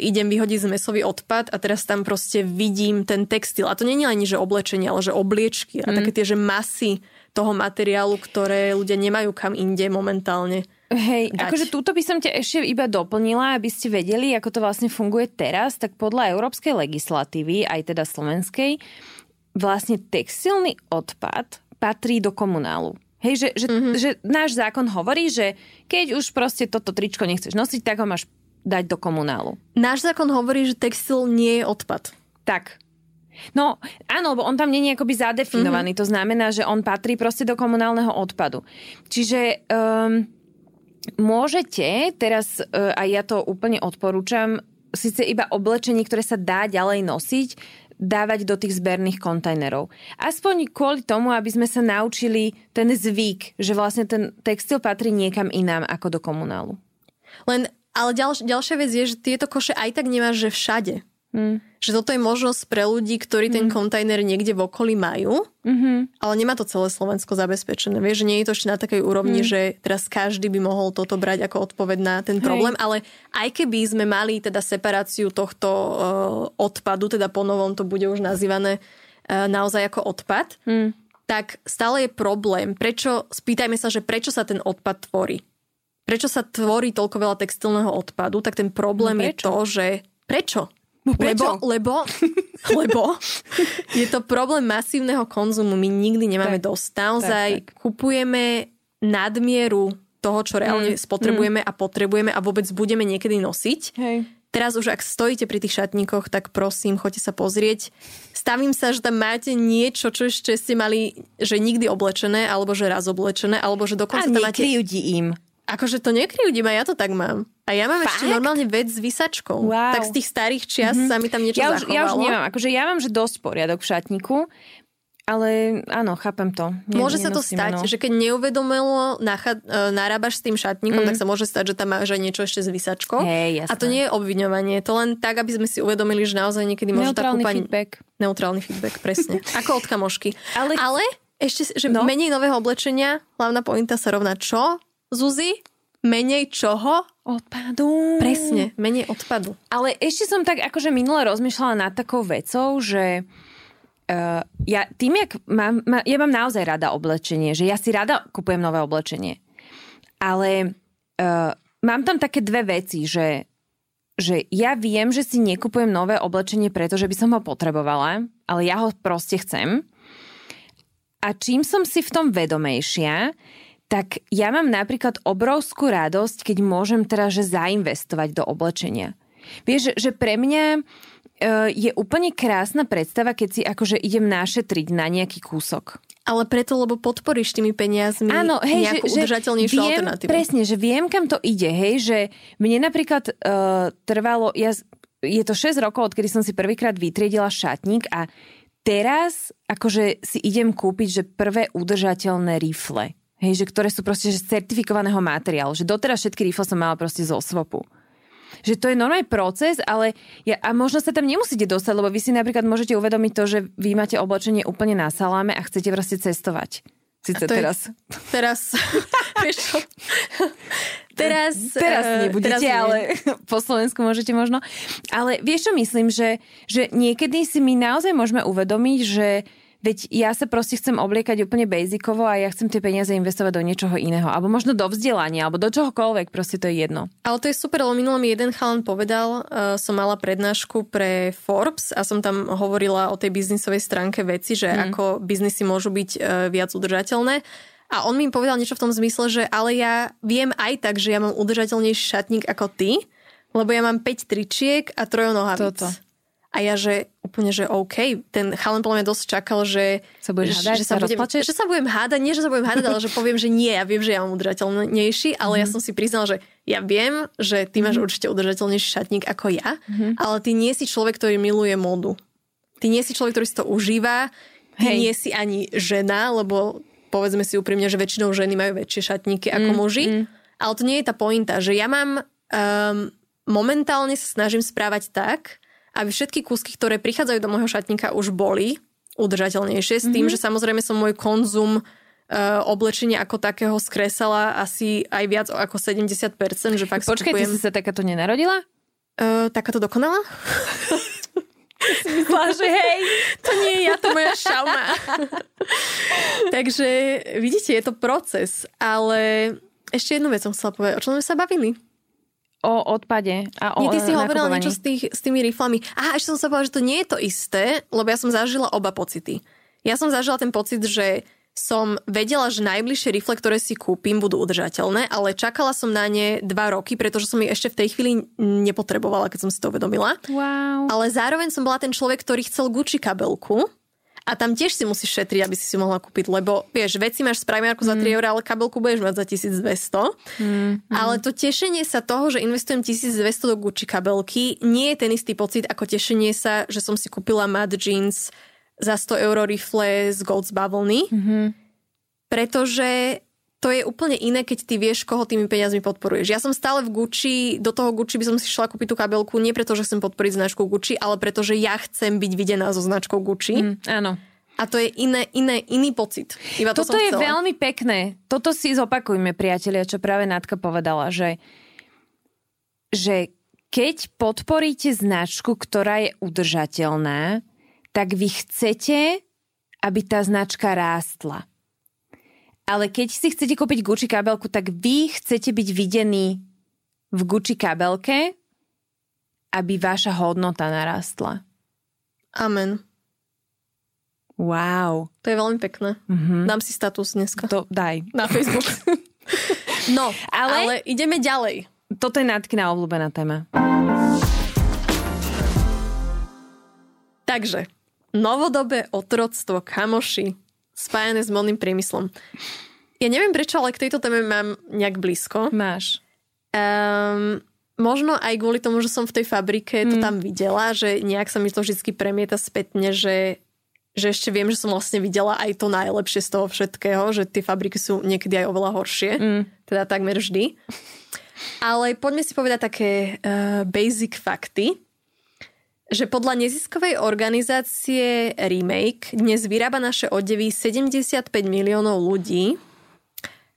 idem vyhodiť zmesový odpad a teraz tam proste vidím ten textil. A to nie je ani že oblečenie, ale že obliečky a mm. také tie, že masy toho materiálu, ktoré ľudia nemajú kam inde momentálne. Hej, dať. akože túto by som ťa ešte iba doplnila, aby ste vedeli, ako to vlastne funguje teraz, tak podľa európskej legislatívy, aj teda slovenskej, vlastne textilný odpad patrí do komunálu. Hej, že, že, mm-hmm. že náš zákon hovorí, že keď už proste toto tričko nechceš nosiť, tak ho máš dať do komunálu. Náš zákon hovorí, že textil nie je odpad. Tak. No, áno, lebo on tam je akoby zadefinovaný. Mm-hmm. To znamená, že on patrí proste do komunálneho odpadu. Čiže um, môžete, teraz e, aj ja to úplne odporúčam, síce iba oblečenie, ktoré sa dá ďalej nosiť, dávať do tých zberných kontajnerov. Aspoň kvôli tomu, aby sme sa naučili ten zvyk, že vlastne ten textil patrí niekam inám ako do komunálu. Len, ale ďalš, ďalšia vec je, že tieto koše aj tak nemáš, že všade. Mm. Že toto je možnosť pre ľudí, ktorí ten mm. kontajner niekde v okolí majú, mm-hmm. ale nemá to celé Slovensko zabezpečené. Vieš, že nie je to ešte na takej úrovni, mm. že teraz každý by mohol toto brať ako odpoveď na ten problém, Hej. ale aj keby sme mali teda separáciu tohto uh, odpadu, teda ponovom to bude už nazývané uh, naozaj ako odpad, mm. tak stále je problém. Prečo, spýtajme sa, že prečo sa ten odpad tvorí. Prečo sa tvorí toľko veľa textilného odpadu, tak ten problém no je to, že prečo? No prečo? Lebo, lebo, (laughs) lebo je to problém masívneho konzumu. My nikdy nemáme tak, dosť. Naozaj tak, tak. kupujeme nadmieru toho, čo reálne mm, spotrebujeme mm. a potrebujeme a vôbec budeme niekedy nosiť. Hej. Teraz už ak stojíte pri tých šatníkoch, tak prosím, choďte sa pozrieť. Stavím sa, že tam máte niečo, čo ešte ste mali, že nikdy oblečené, alebo že raz oblečené, alebo že dokonca a tam máte... im. Akože to nekryjúdim, a ja to tak mám. A ja mám Fakt? ešte normálne vec s vysačkou. Wow. Tak z tých starých čias mm-hmm. sa mi tam niečo ja už, zachovalo. Ja už nemám. Akože ja mám, že dosť poriadok v šatníku. Ale áno, chápem to. Nie, môže sa to stať, no. že keď neuvedomilo nacha- e, narábaš s tým šatníkom, mm. tak sa môže stať, že tam máš aj niečo ešte s vysačkou. Hey, a to nie je obviňovanie, to len tak, aby sme si uvedomili, že naozaj niekedy môže tá kúpa... feedback. Neutrálny feedback, presne. (laughs) Ako od kamošky. Ale, ale ešte, že no. menej nového oblečenia, hlavná pointa sa rovná čo? Zuzi? menej čoho? Odpadu. Presne, menej odpadu. Ale ešte som tak akože minule rozmýšľala nad takou vecou, že uh, ja tým, jak mám, má, ja mám naozaj rada oblečenie, že ja si rada kupujem nové oblečenie. Ale uh, mám tam také dve veci, že, že ja viem, že si nekupujem nové oblečenie, pretože by som ho potrebovala, ale ja ho proste chcem. A čím som si v tom vedomejšia, tak ja mám napríklad obrovskú radosť, keď môžem teraz že zainvestovať do oblečenia. Vieš, že pre mňa e, je úplne krásna predstava, keď si akože idem našetriť na nejaký kúsok. Ale preto, lebo podporíš tými peniazmi Áno, hej, nejakú že, udržateľnejšiu viem, alternatívu. Presne, že viem, kam to ide, hej, že mne napríklad uh, trvalo, ja, je to 6 rokov, odkedy som si prvýkrát vytriedila šatník a teraz akože si idem kúpiť, že prvé udržateľné rifle. Hej, že ktoré sú proste že z certifikovaného materiálu. Že doteraz všetky rifle som mala proste zo svopu. Že to je normálny proces, ale ja, a možno sa tam nemusíte dostať, lebo vy si napríklad môžete uvedomiť to, že vy máte oblečenie úplne na saláme a chcete proste cestovať. Sice teraz. Je, teraz, (laughs) vieš čo? (laughs) Teraz, teraz uh, nebudete, teraz nie. ale (laughs) po Slovensku môžete možno. Ale vieš čo myslím, že, že niekedy si my naozaj môžeme uvedomiť, že Veď ja sa proste chcem obliekať úplne basicovo a ja chcem tie peniaze investovať do niečoho iného. Alebo možno do vzdelania, alebo do čohokoľvek, proste to je jedno. Ale to je super, lebo minulý mi jeden chalan povedal, uh, som mala prednášku pre Forbes a som tam hovorila o tej biznisovej stránke veci, že mm. ako biznisy môžu byť uh, viac udržateľné. A on mi povedal niečo v tom zmysle, že ale ja viem aj tak, že ja mám udržateľnejší šatník ako ty, lebo ja mám 5 tričiek a trojonohavic. Toto. A ja, že úplne, že OK, ten chalan podľa mňa dosť čakal, že sa budeš hádať, že sa, budem, že sa budem hádať, nie, že sa budem hádať, ale že poviem, že nie, ja viem, že ja mám udržateľnejší, ale mm. ja mhm. som si priznal, že ja viem, že ty máš mm. určite udržateľnejší šatník ako ja, mm. ale ty nie si človek, ktorý miluje módu. Ty nie si človek, ktorý si to užíva, ty Hej. nie si ani žena, lebo povedzme si úprimne, že väčšinou ženy majú väčšie šatníky ako mm. muži, mm. ale to nie je tá pointa, že ja mám um, momentálne sa snažím správať tak, aby všetky kúsky, ktoré prichádzajú do môjho šatníka, už boli udržateľnejšie, s tým, mm-hmm. že samozrejme som môj konzum uh, oblečenia ako takého skresala asi aj viac ako 70%, že fakt Počkaj, skupujem... ty si sa takáto nenarodila? Uh, takáto dokonala? (laughs) Myslela, že hej, to nie je ja, to moja šauma. (laughs) Takže vidíte, je to proces, ale ešte jednu vec som chcela povedať. O čom sme sa bavili? O odpade a o Nie, ty si hovorila niečo s, tých, s tými riflami. Aha, ešte som sa povedala, že to nie je to isté, lebo ja som zažila oba pocity. Ja som zažila ten pocit, že som vedela, že najbližšie rifle, ktoré si kúpim, budú udržateľné, ale čakala som na ne dva roky, pretože som ich ešte v tej chvíli nepotrebovala, keď som si to uvedomila. Wow. Ale zároveň som bola ten človek, ktorý chcel Gucci kabelku a tam tiež si musíš šetriť, aby si si mohla kúpiť, lebo vieš, veci máš z Primarku mm. za 3 eur, ale kabelku budeš mať za 1200. Mm. Ale to tešenie sa toho, že investujem 1200 do Gucci kabelky, nie je ten istý pocit ako tešenie sa, že som si kúpila Mad Jeans za 100 eur rifle z Golds bavlny. Mm-hmm. Pretože to je úplne iné, keď ty vieš, koho tými peniazmi podporuješ. Ja som stále v Gucci, do toho Gucci by som si šla kúpiť tú kabelku, nie preto, že chcem podporiť značku Gucci, ale preto, že ja chcem byť videná so značkou Gucci. Mm, áno. A to je iné, iné, iný pocit. Iba to Toto je chcela. veľmi pekné. Toto si zopakujme, priatelia, čo práve Nátka povedala, že, že keď podporíte značku, ktorá je udržateľná, tak vy chcete, aby tá značka rástla. Ale keď si chcete kúpiť Gucci kabelku, tak vy chcete byť videní v Gucci kabelke, aby vaša hodnota narastla. Amen. Wow. To je veľmi pekné. Mm-hmm. Dám si status dneska. To daj. Na Facebook. (laughs) no, ale, ale ideme ďalej. Toto je Natkina obľúbená téma. Takže, novodobé otroctvo kamoši spájane s modným priemyslom. Ja neviem prečo, ale k tejto téme mám nejak blízko. Máš. Um, možno aj kvôli tomu, že som v tej fabrike to mm. tam videla, že nejak sa mi to vždy premieta spätne, že, že ešte viem, že som vlastne videla aj to najlepšie z toho všetkého, že tie fabriky sú niekedy aj oveľa horšie. Mm. Teda takmer vždy. Ale poďme si povedať také uh, basic fakty že podľa neziskovej organizácie Remake dnes vyrába naše odevy 75 miliónov ľudí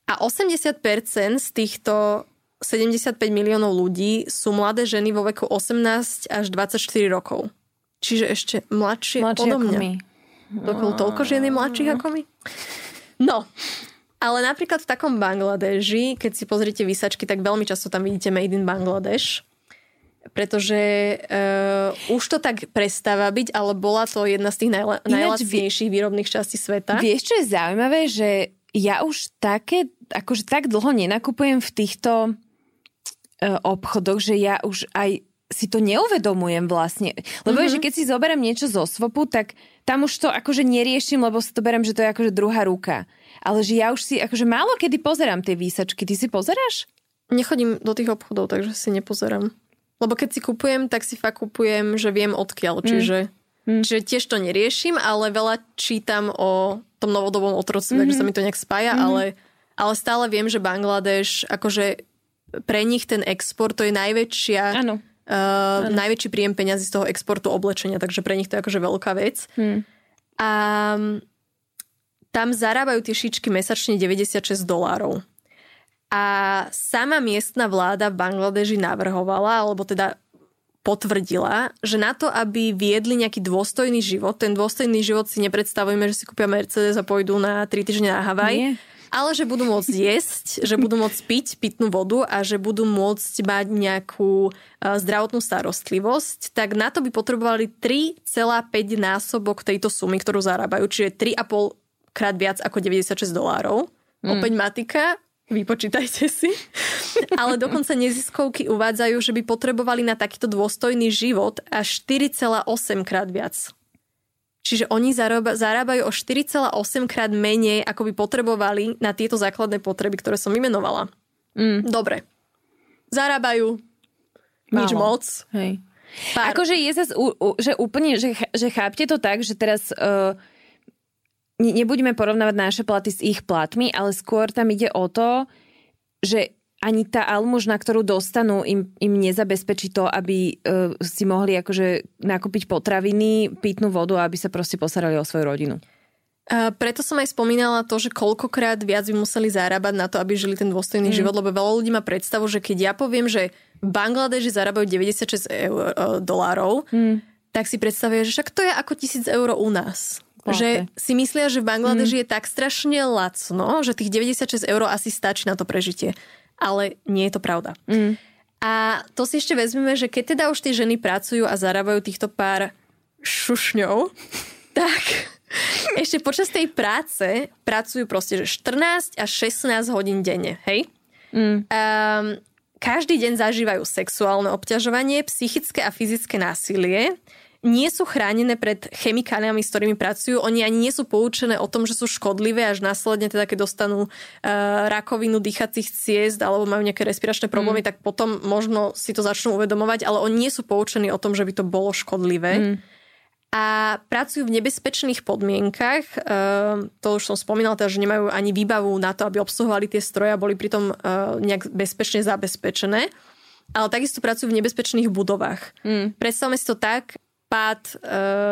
a 80% z týchto 75 miliónov ľudí sú mladé ženy vo veku 18 až 24 rokov. Čiže ešte mladšie, Mladšie odo mňa. my. Toľko žien je mladších ako my? No, ale napríklad v takom Bangladeži, keď si pozriete vysačky, tak veľmi často tam vidíte Made in Bangladeš. Pretože uh, už to tak prestáva byť, ale bola to jedna z tých najla- najlacnejších výrobných častí sveta. Vieš, čo je zaujímavé, že ja už také, akože tak dlho nenakupujem v týchto e, obchodoch, že ja už aj si to neuvedomujem vlastne. Lebo mm-hmm. že keď si zoberiem niečo zo svopu, tak tam už to akože neriešim, lebo si to berem, že to je akože druhá ruka. Ale že ja už si akože málo kedy pozerám tie výsačky. Ty si pozeráš? Nechodím do tých obchodov, takže si nepozerám. Lebo keď si kupujem, tak si fakt kupujem, že viem odkiaľ. Čiže, mm. čiže tiež to neriešim, ale veľa čítam o tom novodobom otroctve, mm-hmm. takže sa mi to nejak spája, mm-hmm. ale, ale stále viem, že Bangladeš, akože pre nich ten export to je najväčšia... Áno. Uh, najväčší príjem peňazí z toho exportu oblečenia, takže pre nich to je akože veľká vec. Hmm. A tam zarábajú tie šičky mesačne 96 dolárov. A sama miestna vláda v Bangladeži navrhovala, alebo teda potvrdila, že na to, aby viedli nejaký dôstojný život, ten dôstojný život si nepredstavujeme, že si kúpia Mercedes a pôjdu na 3 týždne na Havaj, Nie. ale že budú môcť jesť, že budú môcť piť pitnú vodu a že budú môcť mať nejakú uh, zdravotnú starostlivosť, tak na to by potrebovali 3,5 násobok tejto sumy, ktorú zarábajú, čiže 3,5 krát viac ako 96 dolárov. Mm. Opäť matika, vypočítajte si. (laughs) Ale dokonca neziskovky uvádzajú, že by potrebovali na takýto dôstojný život až 4,8 krát viac. Čiže oni zarába, zarábajú o 4,8 krát menej, ako by potrebovali na tieto základné potreby, ktoré som vymenovala. Mm. Dobre. Zarábajú nič Málo. moc. Hej. Pár. Akože je zase, že úplne, že, že chápte to tak, že teraz uh, ne- nebudeme porovnávať naše platy s ich platmi, ale skôr tam ide o to, že ani tá almužna, ktorú dostanú, im, im nezabezpečí to, aby uh, si mohli akože nakúpiť potraviny, pitnú vodu a aby sa proste postarali o svoju rodinu. A preto som aj spomínala to, že koľkokrát viac by museli zarábať na to, aby žili ten dôstojný mm. život, lebo veľa ľudí má predstavu, že keď ja poviem, že v Bangladeži zarábajú 96 eur, e, dolárov, mm. tak si predstavuje, že však to je ako 1000 eur u nás. Že si myslia, že v Bangladeži mm. je tak strašne lacno, že tých 96 eur asi stačí na to prežitie. Ale nie je to pravda. Mm. A to si ešte vezmeme, že keď teda už tie ženy pracujú a zarábajú týchto pár šušňov, (laughs) tak ešte počas tej práce pracujú proste že 14 až 16 hodín denne, hej? Mm. Um, každý deň zažívajú sexuálne obťažovanie, psychické a fyzické násilie, nie sú chránené pred chemikáliami, s ktorými pracujú. Oni ani nie sú poučené o tom, že sú škodlivé, až následne teda, keď dostanú uh, rakovinu dýchacích ciest alebo majú nejaké respiračné problémy, mm. tak potom možno si to začnú uvedomovať, ale oni nie sú poučení o tom, že by to bolo škodlivé. Mm. A pracujú v nebezpečných podmienkach. Uh, to už som spomínala, teda, že nemajú ani výbavu na to, aby obsluhovali tie stroje a boli pritom uh, nejak bezpečne zabezpečené. Ale takisto pracujú v nebezpečných budovách. Mm. Predstavme si to tak, pád e,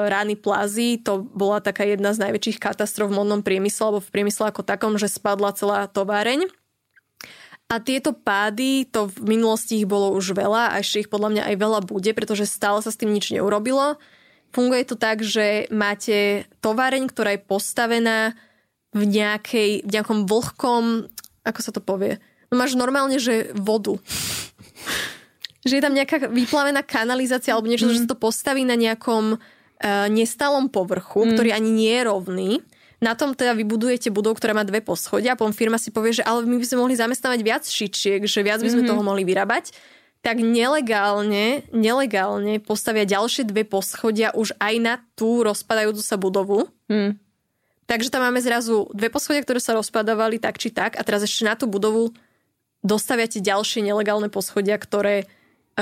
rány plazy, to bola taká jedna z najväčších katastrof v modnom priemysle, alebo v priemysle ako takom, že spadla celá továreň. A tieto pády, to v minulosti ich bolo už veľa a ešte ich podľa mňa aj veľa bude, pretože stále sa s tým nič neurobilo. Funguje to tak, že máte továreň, ktorá je postavená v, nejakej, v nejakom vlhkom, ako sa to povie? No máš normálne, že vodu že je tam nejaká vyplavená kanalizácia alebo niečo, mm. že sa to postaví na nejakom uh, nestalom povrchu, mm. ktorý ani nie je rovný. Na tom teda vybudujete budov, ktorá má dve poschodia a potom firma si povie, že ale my by sme mohli zamestnávať viac šičiek, že viac by sme mm-hmm. toho mohli vyrábať tak nelegálne, nelegálne postavia ďalšie dve poschodia už aj na tú rozpadajúcu sa budovu. Mm. Takže tam máme zrazu dve poschodia, ktoré sa rozpadávali tak či tak a teraz ešte na tú budovu dostaviate ďalšie nelegálne poschodia, ktoré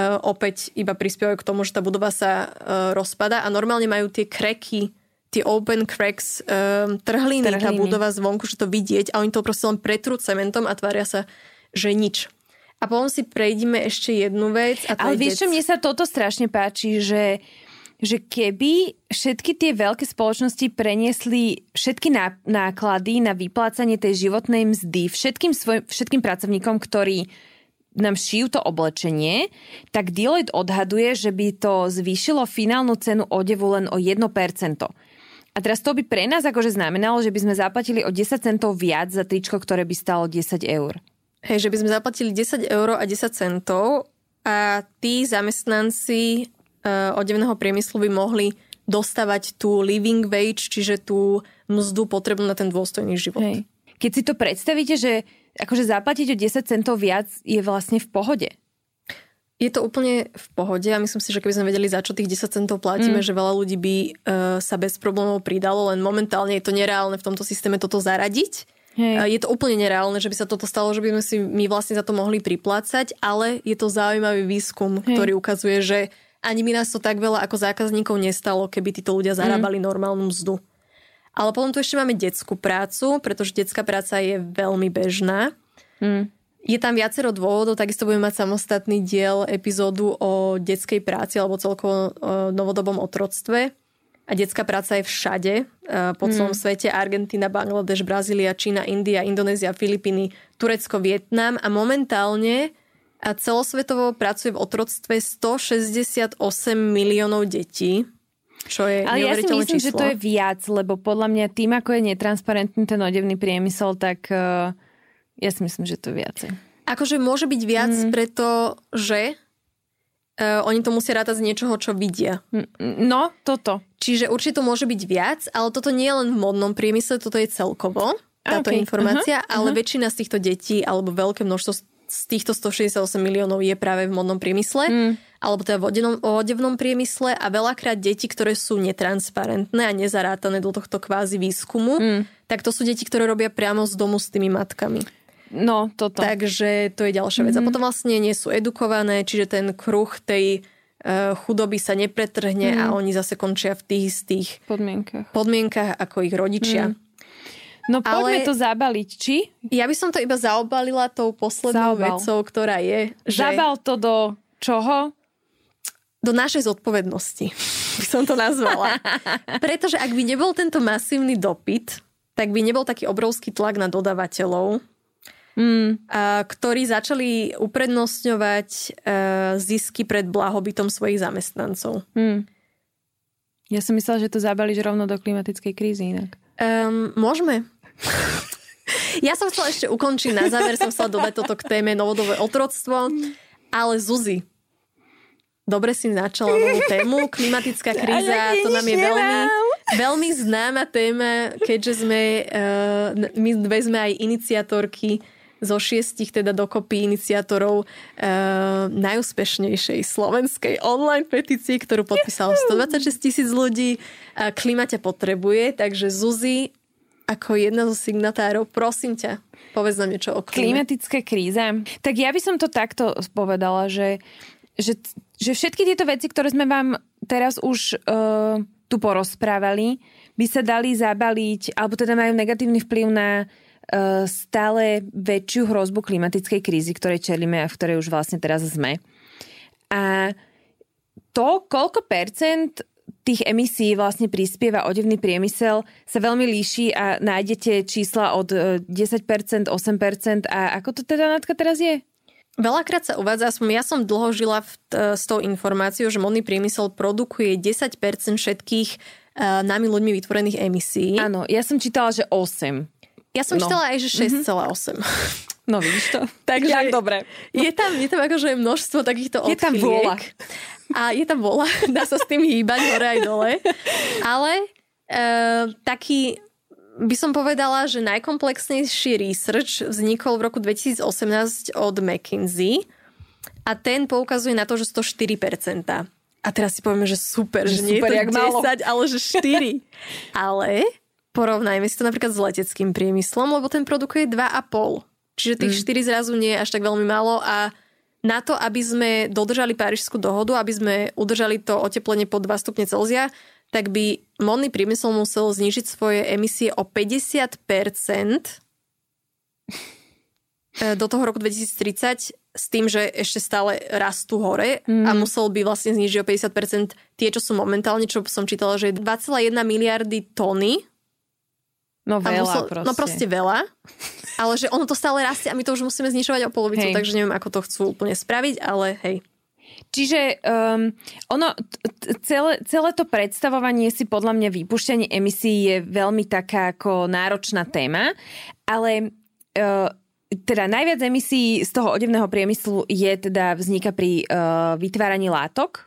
opäť iba prispievajú k tomu, že tá budova sa uh, rozpada a normálne majú tie kreky, tie open cracks, trhliny, trhliny, tá budova zvonku, že to vidieť a oni to proste len pretrú cementom a tvária sa, že nič. A potom si prejdime ešte jednu vec. A Ale vieš čo, mne sa toto strašne páči, že že keby všetky tie veľké spoločnosti preniesli všetky ná- náklady na vyplácanie tej životnej mzdy všetkým, svoj, všetkým pracovníkom, ktorí nám šijú to oblečenie, tak Deloitte odhaduje, že by to zvýšilo finálnu cenu odevu len o 1%. A teraz to by pre nás akože znamenalo, že by sme zaplatili o 10 centov viac za tričko, ktoré by stalo 10 eur. Hej, že by sme zaplatili 10 eur a 10 centov a tí zamestnanci uh, odevného priemyslu by mohli dostávať tú living wage, čiže tú mzdu potrebnú na ten dôstojný život. Hej. Keď si to predstavíte, že akože zaplatiť o 10 centov viac je vlastne v pohode. Je to úplne v pohode a myslím si, že keby sme vedeli, za čo tých 10 centov platíme, mm. že veľa ľudí by uh, sa bez problémov pridalo, len momentálne je to nereálne v tomto systéme toto zaradiť. Hej. Uh, je to úplne nereálne, že by sa toto stalo, že by sme si my vlastne za to mohli priplácať, ale je to zaujímavý výskum, Hej. ktorý ukazuje, že ani my nás to tak veľa ako zákazníkov nestalo, keby títo ľudia zarábali mm. normálnu mzdu. Ale potom tu ešte máme detskú prácu, pretože detská práca je veľmi bežná. Mm. Je tam viacero dôvodov, takisto budeme mať samostatný diel epizódu o detskej práci alebo celkovo o novodobom otroctve. A detská práca je všade e, po celom mm. svete. Argentina, Bangladeš, Brazília, Čína, India, Indonézia, Filipíny, Turecko, Vietnam a momentálne a celosvetovo pracuje v otroctve 168 miliónov detí. Čo je Ale ja si myslím, číslo. že to je viac, lebo podľa mňa tým, ako je netransparentný ten odevný priemysel, tak uh, ja si myslím, že to je viacej. Akože môže byť viac, mm. pretože uh, oni to musia rátať z niečoho, čo vidia. No, toto. Čiže určite to môže byť viac, ale toto nie je len v modnom priemysle, toto je celkovo táto okay. informácia, uh-huh. ale uh-huh. väčšina z týchto detí, alebo veľké množstvo z týchto 168 miliónov je práve v modnom priemysle, mm. alebo teda v odevnom, odevnom priemysle a veľakrát deti, ktoré sú netransparentné a nezarátané do tohto kvázi výskumu, mm. tak to sú deti, ktoré robia priamo z domu s tými matkami. No, toto. Takže to je ďalšia vec. Mm-hmm. A potom vlastne nie sú edukované, čiže ten kruh tej uh, chudoby sa nepretrhne mm. a oni zase končia v tých istých podmienkach, podmienkach ako ich rodičia. Mm. No poďme Ale to zabaliť, či? Ja by som to iba zaobalila tou poslednou Zaobal. vecou, ktorá je... Že... Zabal to do čoho? Do našej zodpovednosti, by som to nazvala. (laughs) Pretože ak by nebol tento masívny dopyt, tak by nebol taký obrovský tlak na dodávateľov, mm. a, ktorí začali uprednostňovať e, zisky pred blahobytom svojich zamestnancov. Mm. Ja som myslela, že to zabališ rovno do klimatickej krízy inak. Um, môžeme. ja som chcela ešte ukončiť, na záver som chcela dodať toto k téme novodové otroctvo, ale Zuzi, dobre si načala novú tému, klimatická (laughs) kríza, to nám je veľmi, veľmi známa téma, keďže sme, uh, my dve sme aj iniciatorky zo šiestich teda dokopy iniciátorov uh, najúspešnejšej slovenskej online petície, ktorú podpísalo 126 tisíc ľudí. Uh, klima ťa potrebuje, takže Zuzi, ako jedna zo signatárov, prosím ťa, povedz nám niečo o klíme. Klimatické kríze. Tak ja by som to takto povedala, že, že, že všetky tieto veci, ktoré sme vám teraz už uh, tu porozprávali, by sa dali zabaliť, alebo teda majú negatívny vplyv na E, stále väčšiu hrozbu klimatickej krízy, ktorej čelíme a v ktorej už vlastne teraz sme. A to, koľko percent tých emisí vlastne prispieva odevný priemysel, sa veľmi líši a nájdete čísla od 10%, e, 8% a ako to teda Natka teraz je? Veľakrát sa uvádza, ja som dlho žila v, t- s tou informáciou, že modný priemysel produkuje 10% všetkých uh, nami ľuďmi vytvorených emisí. Áno, ja som čítala, že 8. Ja som no. čítala aj, že 6,8. Mm-hmm. (laughs) No vidíš to? (laughs) Takže Jak dobre. No. Je tam, je tam akože množstvo takýchto Je tam vôľa. A je tam vôľa. (laughs) Dá sa s tým hýbať hore aj dole. Ale e, taký by som povedala, že najkomplexnejší research vznikol v roku 2018 od McKinsey a ten poukazuje na to, že 104%. A teraz si povieme, že super, že, že super, nie je to 10, málo. ale že 4. ale Porovnajme si to napríklad s leteckým priemyslom, lebo ten produkuje 2,5. Čiže tých mm. 4 zrazu nie je až tak veľmi málo a na to, aby sme dodržali Parížskú dohodu, aby sme udržali to oteplenie pod 2 stupne Celzia, tak by modný priemysel musel znižiť svoje emisie o 50% e, do toho roku 2030 s tým, že ešte stále rastú hore mm. a musel by vlastne znižiť o 50% tie, čo sú momentálne, čo som čítala, že 2,1 miliardy tony No veľa musel- proste. No proste veľa. Ale že ono to stále rastie a my to už musíme znižovať o polovicu, Hej. takže neviem, ako to chcú úplne spraviť, ale hej. Čiže um, ono, celé, celé to predstavovanie si podľa mňa vypúšťanie emisí je veľmi taká ako náročná téma, ale uh, teda najviac emisí z toho odevného priemyslu je teda vzniká pri uh, vytváraní látok,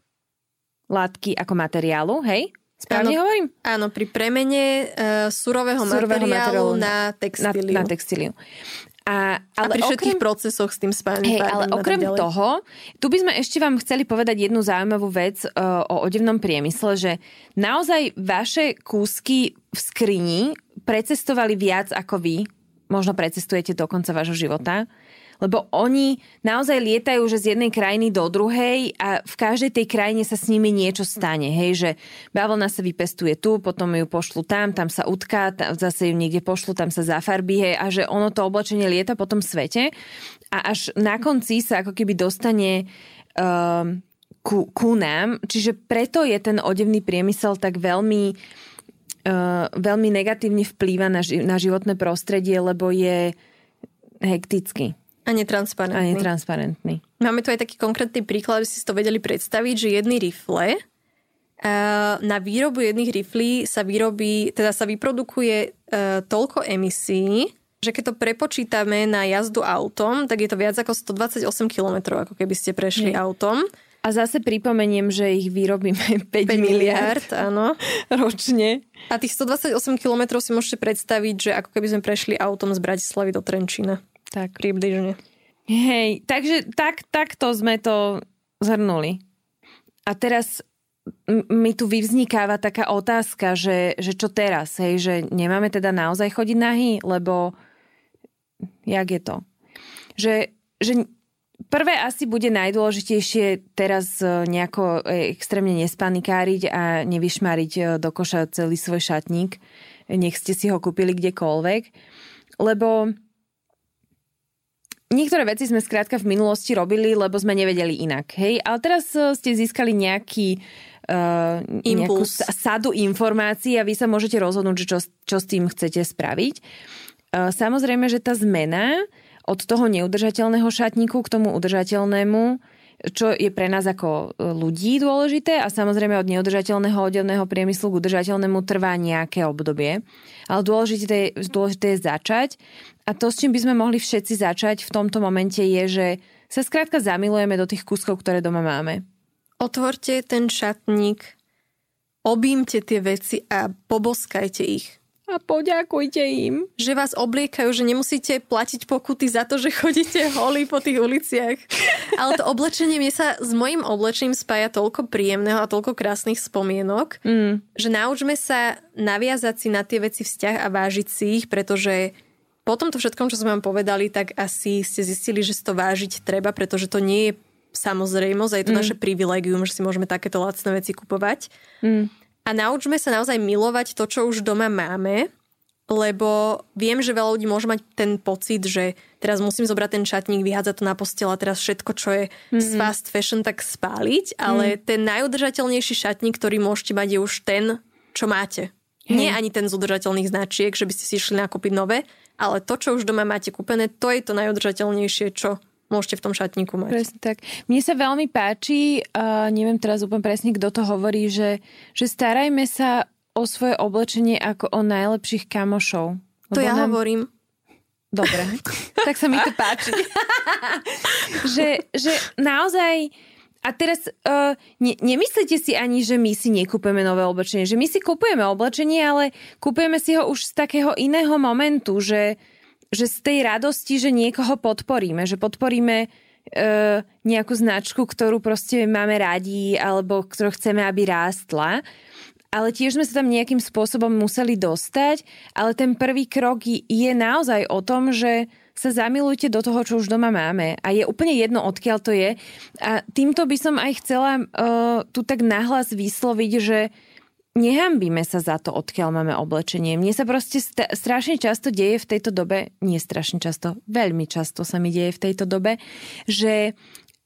látky ako materiálu, hej? Správne Áno. hovorím? Áno, pri premene uh, surového, Surového materiálu, materiálu na Na, textíliu. na textíliu. A, a ale pri všetkých okrem- procesoch s tým spájaním. Hej, ale a okrem ďalej. toho, tu by sme ešte vám chceli povedať jednu zaujímavú vec uh, o odevnom priemysle, že naozaj vaše kúsky v skrini precestovali viac ako vy, možno precestujete do konca vášho života, lebo oni naozaj lietajú že z jednej krajiny do druhej a v každej tej krajine sa s nimi niečo stane. Hej, že bavlna sa vypestuje tu, potom ju pošlu tam, tam sa utká, tam zase ju niekde pošlu, tam sa zafarbí, hej, a že ono to oblečenie lieta po tom svete a až na konci sa ako keby dostane um, ku, ku nám. Čiže preto je ten odevný priemysel tak veľmi uh, veľmi negatívne vplýva na, na životné prostredie, lebo je hektický A a netransparentný. netransparentný. Máme tu aj taký konkrétny príklad, aby si to vedeli predstaviť, že jedny rifle eh, na výrobu jedných riflí sa vyrobí, teda sa vyprodukuje eh, toľko emisí, že keď to prepočítame na jazdu autom, tak je to viac ako 128 km, ako keby ste prešli Nie. autom. A zase pripomeniem, že ich vyrobíme (laughs) 5, 5 miliard miliard, áno. (laughs) ročne. A tých 128 km si môžete predstaviť, že ako keby sme prešli autom z Bratislavy do Trenčína. Tak. Približne. Hej, takže tak, takto sme to zhrnuli. A teraz mi tu vyvznikáva taká otázka, že, že čo teraz, hej, že nemáme teda naozaj chodiť nahý, lebo jak je to? Že, že prvé asi bude najdôležitejšie teraz e, nejako e, extrémne nespanikáriť a nevyšmariť e, do koša celý svoj šatník. Nech ste si ho kúpili kdekoľvek. Lebo Niektoré veci sme skrátka v minulosti robili, lebo sme nevedeli inak. Hej? Ale teraz eh, ste získali nejaký uh, Impuls. sa- sadu informácií a vy sa môžete rozhodnúť, čo, čo s tým chcete spraviť. Uh, samozrejme, že tá zmena od toho neudržateľného šatníku k tomu udržateľnému, čo je pre nás ako e, ľudí dôležité a samozrejme od neudržateľného oddelného priemyslu k udržateľnému trvá nejaké obdobie. Ale dôležité, dôležité je začať a to, s čím by sme mohli všetci začať v tomto momente je, že sa skrátka zamilujeme do tých kúskov, ktoré doma máme. Otvorte ten šatník, objímte tie veci a poboskajte ich. A poďakujte im. Že vás obliekajú, že nemusíte platiť pokuty za to, že chodíte holí po tých uliciach. Ale to oblečenie, mne sa s mojim oblečením spája toľko príjemného a toľko krásnych spomienok, Mm. že naučme sa naviazať si na tie veci vzťah a vážiť si ich, pretože po tomto všetkom, čo sme vám povedali, tak asi ste zistili, že si to vážiť treba, pretože to nie je samozrejmosť a je to mm. naše privilegium, že si môžeme takéto lacné veci kupovať. Mm. A naučme sa naozaj milovať to, čo už doma máme, lebo viem, že veľa ľudí môže mať ten pocit, že teraz musím zobrať ten šatník, vyhádzať to na postel a teraz všetko, čo je mm-hmm. z fast fashion, tak spáliť, ale mm. ten najudržateľnejší šatník, ktorý môžete mať, je už ten, čo máte. Hej. Nie ani ten z udržateľných značiek, že by ste si išli nakúpiť nové, ale to, čo už doma máte kúpené, to je to najudržateľnejšie, čo môžete v tom šatníku mať. Presne tak. Mne sa veľmi páči, a neviem teraz úplne presne, kto to hovorí, že, že starajme sa o svoje oblečenie ako o najlepších kamošov. To ja nám- hovorím. Dobre, (laughs) tak sa mi to páči. (laughs) že, že naozaj... A teraz uh, ne, nemyslíte si ani, že my si nekúpeme nové oblečenie. Že my si kupujeme oblečenie, ale kupujeme si ho už z takého iného momentu, že, že z tej radosti, že niekoho podporíme. Že podporíme uh, nejakú značku, ktorú proste máme radi alebo ktorú chceme, aby rástla ale tiež sme sa tam nejakým spôsobom museli dostať, ale ten prvý krok je naozaj o tom, že sa zamilujte do toho, čo už doma máme. A je úplne jedno, odkiaľ to je. A týmto by som aj chcela uh, tu tak nahlas vysloviť, že nehambíme sa za to, odkiaľ máme oblečenie. Mne sa proste st- strašne často deje v tejto dobe, nie strašne často, veľmi často sa mi deje v tejto dobe, že e,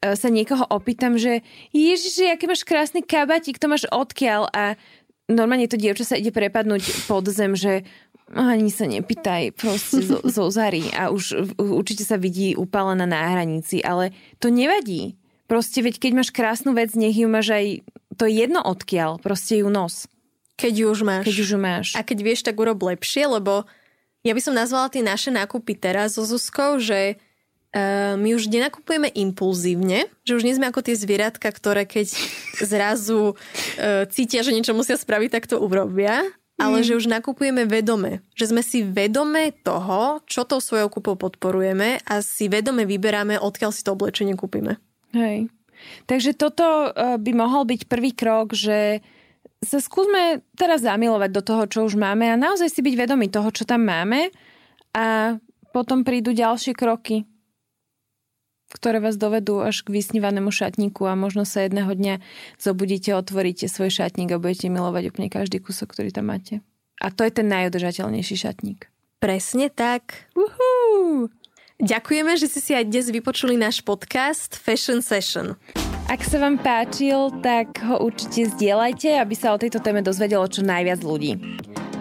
sa niekoho opýtam, že Ježiš, aký máš krásny kabatík, to máš odkiaľ a normálne to dievča sa ide prepadnúť pod zem, že Ani sa nepýtaj, proste zo, zo zary a už určite sa vidí upálená na hranici, ale to nevadí. Proste veď keď máš krásnu vec, nech ju máš aj to jedno odkiaľ, proste ju nos. Keď ju už máš. Keď už ju máš. A keď vieš, tak urob lepšie, lebo ja by som nazvala tie naše nákupy teraz so Zuzkou, že uh, my už nenakupujeme impulzívne, že už nie sme ako tie zvieratka, ktoré keď (laughs) zrazu uh, cítia, že niečo musia spraviť, tak to urobia ale mm. že už nakupujeme vedome. Že sme si vedome toho, čo tou svojou kúpou podporujeme a si vedome vyberáme, odkiaľ si to oblečenie kúpime. Hej. Takže toto e, by mohol byť prvý krok, že sa skúsme teraz zamilovať do toho, čo už máme a naozaj si byť vedomí toho, čo tam máme a potom prídu ďalšie kroky ktoré vás dovedú až k vysnívanému šatníku a možno sa jedného dňa zobudíte, otvoríte svoj šatník a budete milovať úplne každý kúsok, ktorý tam máte. A to je ten najudržateľnejší šatník. Presne tak. Uhú. Ďakujeme, že ste si aj dnes vypočuli náš podcast Fashion Session. Ak sa vám páčil, tak ho určite zdieľajte, aby sa o tejto téme dozvedelo čo najviac ľudí.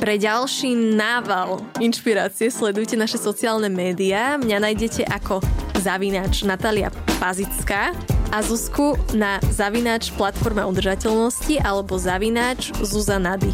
Pre ďalší nával inšpirácie sledujte naše sociálne médiá. Mňa nájdete ako zavináč Natalia Pazická a Zuzku na zavináč platforma udržateľnosti alebo zavináč Zuzanady.